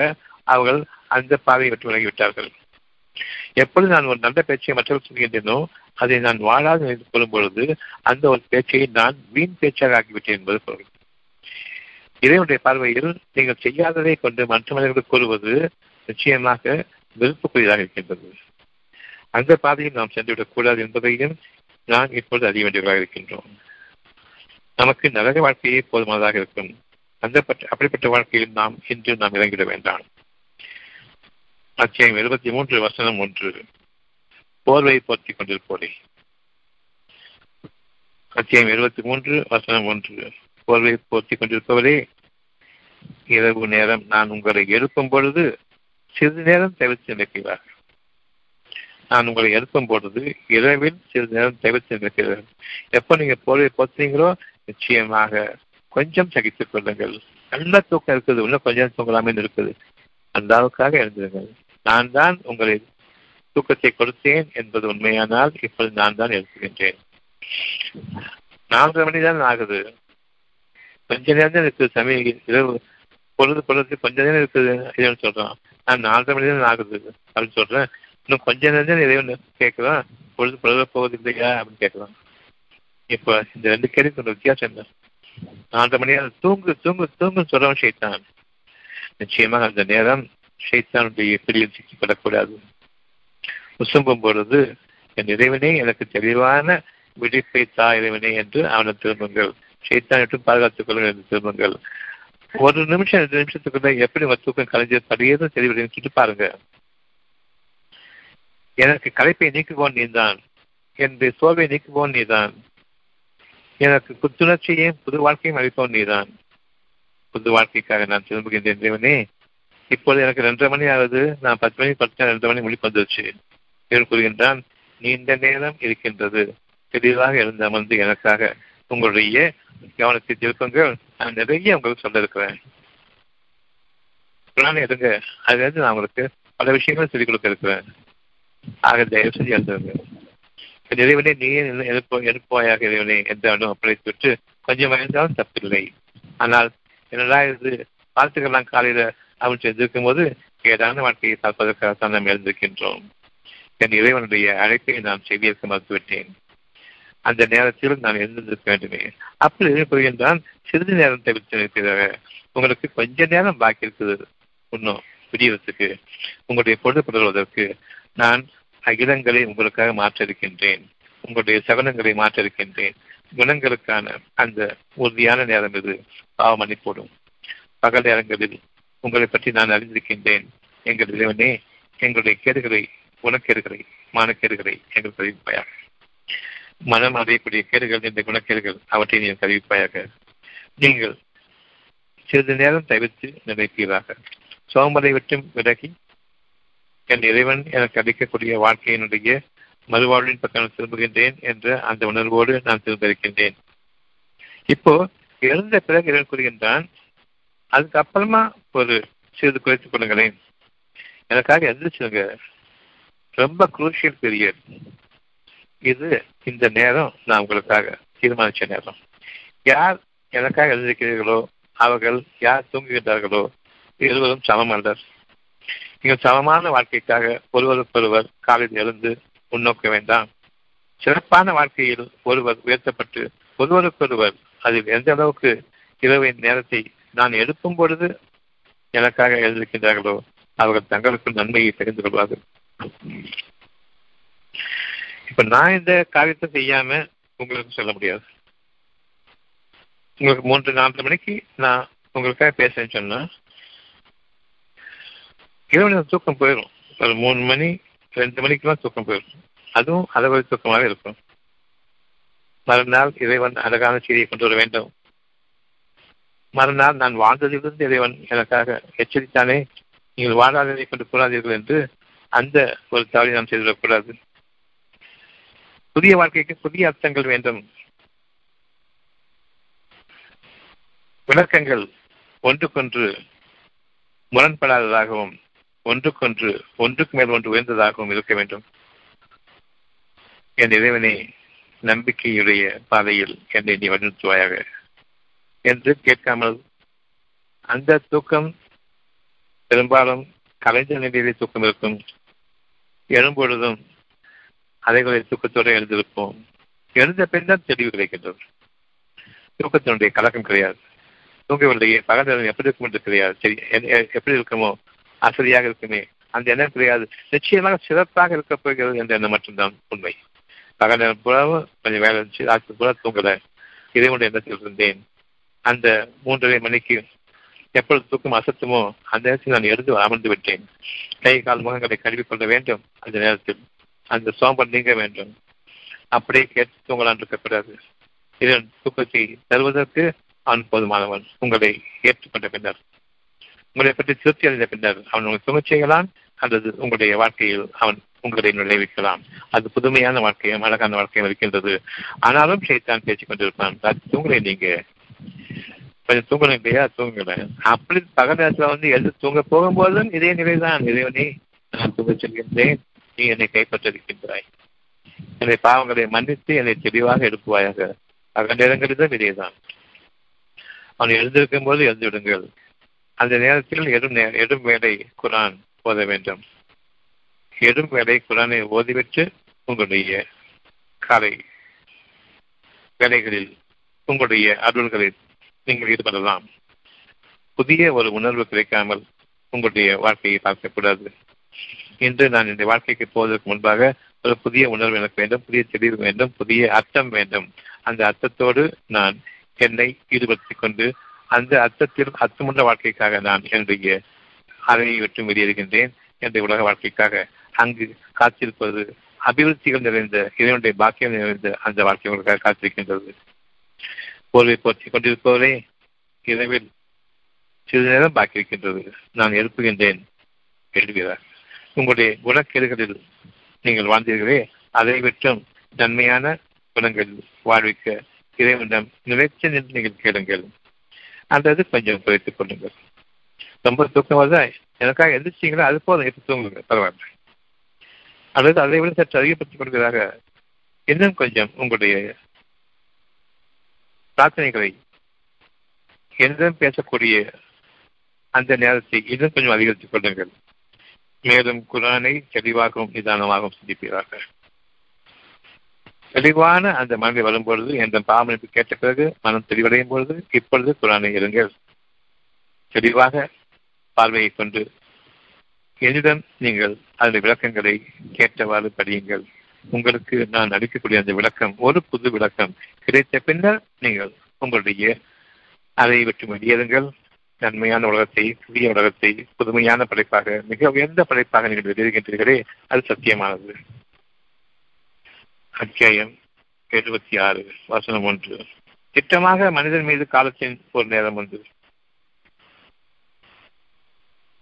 அவர்கள் அந்த பாதையை விட்டு விலகிவிட்டார்கள். எப்பொழுது நான் ஒரு நல்ல பேச்சை மற்றவர்கள் சொல்கின்றேனோ அதை நான் வாழாது என்று கொள்ளும் பொழுது அந்த ஒரு பேச்சை நான் வீண் பேச்சாக ஆகிவிட்டேன் என்பது பொருள் இறைவனுடைய பார்வையில் நீங்கள் செய்யாததை கொண்டு மற்ற மனிதர்கள் கூறுவது நிச்சயமாக விருப்பக்குரியதாக இருக்கின்றது. அந்த பாதையில் நாம் சென்றுவிடக் கூடாது என்பதையும் நான் இப்பொழுது அறிய வேண்டியவர்களாக இருக்கின்றோம். நமக்கு நரக வாழ்க்கையே போதுமானதாக இருக்கும். அந்த அப்படிப்பட்ட வாழ்க்கையில் நாம் இன்று நாம் இறங்கிட வேண்டாம். அத்தியாயம் எழுபத்தி மூன்று வசனம் ஒன்று. போர்வை போர்த்தி கொண்டிருப்போரே. அத்தியாயம் எழுபத்தி மூன்று வசனம் ஒன்று. போர்வை போர்த்தி கொண்டிருப்பவரே இரவு நேரம் நான் உங்களை எழுப்பும் பொழுது சிறிது நேரம் தவிர்த்து நிற்கிறார் நான் உங்களை எழுப்பும் பொழுது இரவில் சிறிது நேரம் தவிர்த்து நிற்கிறேன் எப்போ நீங்க போர்வை போத்துறீங்களோ நிச்சயமாக கொஞ்சம் சகித்துக் கொள்ளுங்கள். நல்ல தூக்கம் இருக்குது இன்னும் கொஞ்சம் தூங்கலாமே இருக்குது. அந்த அளவுக்காக எழுந்துருங்கள். நான் தான் உங்களை தூக்கத்தை கொடுத்தேன் என்பது உண்மையானால் இப்பொழுது நான் தான் எழுப்புகின்றேன் நான்கு மணி தான் ஆகுது. கொஞ்ச நேரம் தான் இருக்குது சமய இரவு பொழுது பொழுது கொஞ்ச நேரம் இருக்குது இறைவன் சொல்றான். நான் நாலரை மணி தான் ஆகுது அப்படின்னு சொல்றேன். இன்னும் கொஞ்ச நேரம் தான் இறைவன் கேட்கிறான். பொழுது பொழுது போவது இல்லையா அப்படின்னு கேட்கிறான். இப்போ இந்த ரெண்டு கேள்விக்கு ஒரு வித்தியாசம் என்ன? நாலரை மணி நேரம் தூங்கு தூங்கு தூங்கு சொல்றவன் செய்தான் நிச்சயமாக அந்த நேரம் ஷைத்தானுடைய பிடியில் சிக்கப்படக்கூடாது உசும்பும் பொழுது என் இறைவனே எனக்கு தெளிவான விழிப்பை தா இறைவனே என்று அவனை திரும்புங்கள். ஷைத்தான் பாதுகாத்துக் கொள்ளுங்கள் என்று திரும்புங்கள். ஒரு நிமிஷம் ரெண்டு நிமிஷத்துக்குள்ள எப்படி உங்க தூக்கம் கலைஞ்சு படியதும் தெளிவடையும் சுட்டு பாருங்க. எனக்கு கலைப்பை நீக்குவோன் நீதான். என்னுடைய சோர்வை நீக்குவோன் நீதான். எனக்கு புத்துணர்ச்சியையும் புது வாழ்க்கையும் அளிப்பவன் நீதான். புது வாழ்க்கைக்காக நான் திரும்புகின்றேன் இறைவனே இப்போது எனக்கு ரெண்டரை மணி ஆகுது. நான் பத்து மணி பத்து ரெண்டு மணி முடிப்பு வந்துருச்சு. இவன் கூறுகின்றான் நீண்ட நேரம் இருக்கின்றது. தெளிவாக எழுந்த அமர்ந்து எனக்காக உங்களுடைய கவனத்தை திருப்பங்கள். நான் நிறைய உங்களுக்கு சொல்ல இருக்கிறேன் எடுங்க நான் உங்களுக்கு பல விஷயங்களும் சொல்லிக் கொடுக்க இருக்கிறேன் ஆக தயவு செஞ்சு எழுதுங்க இறைவனே நீயே எழுப்போ எழுப்பாயாக இறைவனே எந்த அணு ஒப்படைத்து விட்டு கொஞ்சம் மகிழ்ந்தாலும் தப்பில்லை. ஆனால் என்னடா இது வாழ்த்துக்கெல்லாம் காலையில் அவன் செய்திருக்கும் போது ஏதான வாழ்க்கையை பார்ப்பதற்காகத்தான் நாம் எழுந்திருக்கின்றோம். என் இறைவனுடைய அழைப்பை நான் செய்திருக்க மறுத்துவிட்டேன். அந்த நேரத்தில் நான் எழுந்திருக்க வேண்டுமே. அப்படி எழுப்புகின்றான் சிறிது நேரம் தவிர்த்து நிற்கிறதாக உங்களுக்கு கொஞ்ச நேரம் பாக்கி இருக்குது. இன்னும் விடியறதுக்கு. உங்களுடைய பொழுது புலர்வதற்கு நான் அகிலங்களை உங்களுக்காக மாற்ற இருக்கின்றேன் உங்களுடைய சகனங்களை மாற்ற இருக்கின்றேன் குணங்களுக்கான அந்த உறுதியான நேரம் இது. பாவம் மன்னிப்போடும் பகல் நேரங்களில் உங்களை பற்றி நான் அறிந்திருக்கின்றேன். எங்கள் இறைவனே எங்களுடைய கேடுகளை குணக்கேடுகளை மானக்கேடுகளை எங்கள் தெரிவிப்பாயாக மனம் அறியக்கூடிய கேடுகள் இந்த குணக்கேடுகள் அவற்றை நீங்கள் தெரிவிப்பாயாக நீங்கள் சிறிது நேரம் தவிர்த்து நினைப்பீராக. சோம்பலை விட்டும் விலகி என் இறைவன் எனக்கு அளிக்கக்கூடிய வாழ்க்கையினுடைய மறுவாழ்வின் பக்கம் திரும்புகின்றேன் என்ற அந்த உணர்வோடு நான் திரும்ப இருக்கின்றேன் இப்போ இறந்த பிறகு இறைவன் கூறுகின்றான் அதுக்கு அப்புறமா ஒரு சிறிது குறைத்துக் கொள்ளுங்களேன். எனக்காக எந்திரிச்சுங்க ரொம்ப குரூஷியல் பீரியட் இது இந்த நேரம் நான் உங்களுக்காக தீர்மானிச்ச நேரம். யார் எனக்காக எழுந்திருக்கிறீர்களோ அவர்கள் யார் தூங்குகின்றார்களோ இருவரும் சமம் அல்லர் நீங்கள் சமமான வாழ்க்கைக்காக ஒருவருக்கொருவர் காலையில் எழுந்து முன்னோக்க வேண்டாம். சிறப்பான வாழ்க்கையில் ஒருவர் உயர்த்தப்பட்டு ஒருவருக்கொருவர் அதில் எந்த அளவுக்கு இரவின் நேரத்தை நான் எழுப்பும் பொழுது எனக்காக எழுந்திருக்கின்றார்களோ அவர்கள் தங்களுக்கு நன்மையை தெரிந்து கொள்வார்கள். இப்ப நான் இந்த காரியத்தை செய்யாம உங்களுக்கு சொல்ல முடியாது. உங்களுக்கு மூன்று நாலு மணிக்கு நான் உங்களுக்காக பேசுறேன்னு சொன்னா இரவு தூக்கம் போயிடும் ஒரு மூணு மணி ரெண்டு மணிக்கெல்லாம் தூக்கம் போயிடும் அதுவும் அளவு தூக்கமாக இருக்கும். மறுநாள் இறைவன் அழகான செய்தியை கொண்டு வர வேண்டும். மறுநாள் நான் வாழ்ந்ததிலிருந்து இறைவன் எனக்காக எச்சரித்தானே நீங்கள் வாழாததை கொண்டு கூடாதீர்கள் என்று அந்த ஒரு தவறை நாம் செய்துவிடக்கூடாது. புதிய வாழ்க்கைக்கு புதிய அர்த்தங்கள் வேண்டும். விளக்கங்கள் ஒன்றுக்கொன்று முரண்படாததாகவும் ஒன்றுக்கொன்று ஒன்றுக்கு மேல் ஒன்று உயர்ந்ததாகவும் இருக்க வேண்டும். என் இறைவனே நம்பிக்கையுடைய பாதையில் என்னை நீ வழிநடத்துவாயாக என்று கேட்காமல் அந்த தூக்கம் பெரும்பாலும் கலைஞர் நிலையிலே தூக்கம் இருக்கும். எழும்பொழுதும் அதைகளை தூக்கத்தோடு எழுந்திருப்போம். எழுந்த பின் தான் தெளிவு கிடைக்கின்றது தூக்கத்தினுடைய கலக்கம் கிடையாது. தூங்கவில்லையே பகல் எப்படி இருக்கும் என்று கிடையாது. சரி எப்படி இருக்குமோ அசதியாக இருக்குமே அந்த எண்ணம் கிடையாது. நிச்சயமாக சிறப்பாக இருக்க போகிறது என்ற எண்ணம் மட்டும்தான் உண்மை. பகல் நேரம் பூராவும் கொஞ்சம் வேலை இருந்துச்சு ராத்திரி பூரா தூங்கல. இறைவனுடைய எண்ணத்தில் இருந்தேன். அந்த மூன்றரை மணிக்கு எப்பொழுது தூக்கம் அசத்துமோ அந்த நேரத்தில் நான் எழுந்து அமர்ந்து விட்டேன். கை கால் முகங்களை கழுவிக்கொள்ள வேண்டும். அந்த நேரத்தில் அந்த சோம்பல் நீங்க வேண்டும். அப்படியே கேட்டு தூங்கலாம் இருக்கக்கூடாது. இதன் தூக்கத்தை தருவதற்கு அவன் போதுமானவன். உங்களை ஏற்றுக்கொண்ட பின்னர் உங்களை பற்றி திருப்தி அடைந்த பின்னர் அவன் உங்களை தூங்க செய்யலாம். அல்லது உங்களுடைய வாழ்க்கையில் அவன் உங்களை நுழைவிக்கலாம். அது புதுமையான வாழ்க்கையும் அழகான வாழ்க்கையும் இருக்கின்றது. ஆனாலும் சைத்தான் பேசிக் கொண்டிருப்பான். தூங்கலை நீங்க. கொஞ்சம் தூங்கணும் இல்லையா தூங்குறேன் அப்படி பகல் நேரத்தில் வந்து எழுந்து தூங்க போகும்போதும் இதே நிலைதான். இறைவனே நான் தூங்க செல்கின்றேன் நீ என்னை கைப்பற்றிருக்கின்றாய். என்னை பாவங்களை மன்னித்து என்னை தெளிவாக எடுப்புவாயாக பகல் நேரங்களிலும் இதேதான். அவன் எழுந்திருக்கும் போது எழுந்து விடுங்கள். அந்த நேரத்தில் எடும் எடும் வேலை குரான் ஓத வேண்டும். எடும் வேலை குரானை ஓதிவிட்டு உங்களுடைய காலை வேலைகளில் உங்களுடைய அருள்களில் நீங்கள் ஈடுபடலாம் புதிய ஒரு உணர்வு கிடைக்காமல் உங்களுடைய வாழ்க்கையை பார்க்கக்கூடாது. இன்று நான் இந்த வாழ்க்கைக்கு போவதற்கு முன்பாக ஒரு புதிய உணர்வு எனக்கு வேண்டும் புதிய தெளிவு வேண்டும் புதிய அர்த்தம் வேண்டும். அந்த அர்த்தத்தோடு நான் என்னை ஈடுபடுத்திக் கொண்டு அந்த அர்த்தத்தில் அர்த்தமுள்ள வாழ்க்கைக்காக நான் என்னுடைய அறையை விட்டு வெளியேறுகின்றேன். என்னுடைய உலக வாழ்க்கைக்காக அங்கு காத்திருப்பது அபிவிருத்திகள் நிறைந்த இதனுடைய பாக்கியம் நிறைந்த அந்த வாழ்க்கை உங்களுக்காக காத்திருக்கின்றது. போர்வை போற்றிக் கொண்டிருப்பவரே இரவில் சிறிது நேரம் பாக்கி இருக்கின்றது. நான் எழுப்புகின்றேன் எழுதுகிறார் உங்களுடைய குணக்கேடுகளில் நீங்கள் வாழ்ந்தீர்களே அதை விட்டும் நன்மையான குணங்களில் வாழ்விக்க இறைவனிடம் நிலைத்து நின்று நீங்கள் கேளுங்கள். அல்லது கொஞ்சம் குறைத்துக் கொள்ளுங்கள். ரொம்ப தூக்கம் வருதா? எனக்காக எந்திரிச்சிங்களா? அது போதும் இப்போ தூங்குங்க பரவாயில்ல. அல்லது அதை விட சற்று அதிகப்படுத்திக் கொள்வதாக இன்னும் கொஞ்சம் உங்களுடைய பிரார்த்தனைகளை என்னிடம் பேசக்கூடிய அந்த நேரத்தை இன்னும் கொஞ்சம் அதிகரித்துக் கொள்ளுங்கள். மேலும் குரானை தெளிவாகவும் நிதானமாகவும் சிந்திப்பீர்கள் தெளிவான அந்த மனதை வரும்பொழுது எந்த பாவனைப்பு கேட்ட பிறகு மனம் தெளிவடையும் பொழுது இப்பொழுது குரானை இருங்கள் தெளிவாக பார்வையை கொண்டு என்னிடம் நீங்கள் அந்த விளக்கங்களை கேட்டவாறு படியுங்கள். உங்களுக்கு நான் அளிக்கக்கூடிய அந்த விளக்கம் ஒரு புது விளக்கம் கிடைத்த பின்னர் நீங்கள் உங்களுடைய அதை விட்டு வெளியேறுங்கள். நன்மையான உலகத்தை புதிய உலகத்தை புதுமையான படைப்பாக மிக உயர்ந்த படைப்பாக நீங்கள் வெளியிடுகின்றீர்களே அது சத்தியமானது. அத்தியாயம் எழுபத்தி ஆறு வசனம் ஒன்று. திட்டமாக மனிதன் மீது காலத்தின் ஒரு நேரம் ஒன்று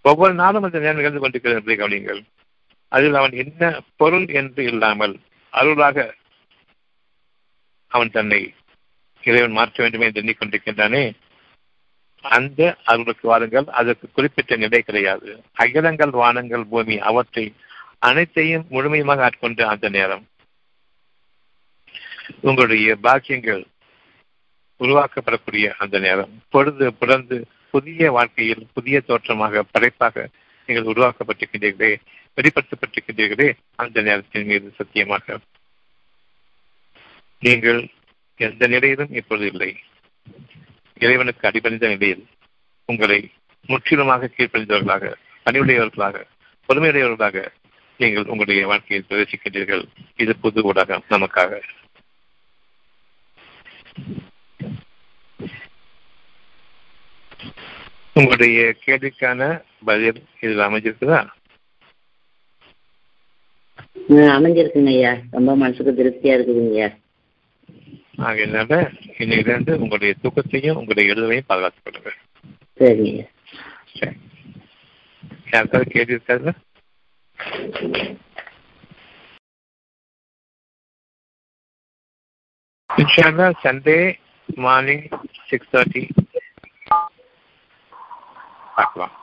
ஒவ்வொரு நாளும் அந்த நேரம் நிகழ்ந்து கொண்டிருக்கிறது என்பதை கவனியுங்கள். அதில் அவன் என்ன பொருள் என்று இல்லாமல் அருளாக அவன் தன்னை இறைவன் மாற்ற வேண்டுமே என்று எண்ணிக்கொண்டிருக்கின்றானே. அந்த அருளுக்கு வாருங்கள். அதற்கு குறிப்பிட்ட நிலை கிடையாது. அகிலங்கள் வானங்கள் பூமி அவற்றை அனைத்தையும் முழுமையுமாக ஆட்கொண்ட அந்த நேரம். உங்களுடைய பாக்கியங்கள் உருவாக்கப்படக்கூடிய அந்த நேரம். பொழுது புலர்ந்து புதிய வாழ்க்கையில் புதிய தோற்றமாக படைப்பாக நீங்கள் உருவாக்கப்பட்டிருக்கின்றீர்களே. வெளிப்படுத்தப்பட்டிருக்கிறீர்களே அந்த நேரத்தின் மீது சத்தியமாக. நீங்கள் எந்த நிலையிலும் இப்பொழுது இல்லை. இறைவனுக்கு அடிபணிந்த நிலையில் உங்களை முற்றிலுமாக கீழ்ப்பணிந்தவர்களாக பணிவுடையவர்களாக பொறுமையுடையவர்களாக நீங்கள் உங்களுடைய வாழ்க்கையில் பிரவேசிக்கின்றீர்கள். இது புது ஊடகம் நமக்காக. உங்களுடைய கேள்விக்கான பதில் இதில் அமைஞ்சிருக்குதா? அமைஞ்சிருக்குங்க ஐயா. ரொம்ப மனசுக்கு திருப்தியா இருக்குதுங்க ஐயா. ஆகையினால இன்னையிலிருந்து உங்களுடைய தூக்கத்தையும் உங்களுடைய எழுதவையும் பாதுகாத்துக் கொள்ளுங்க. சரிங்க சரி. யாருக்காவது கேள்வி இருக்காது இன்ஷால்லா சண்டே மார்னிங் சிக்ஸ் தேர்ட்டி பார்க்கலாம்.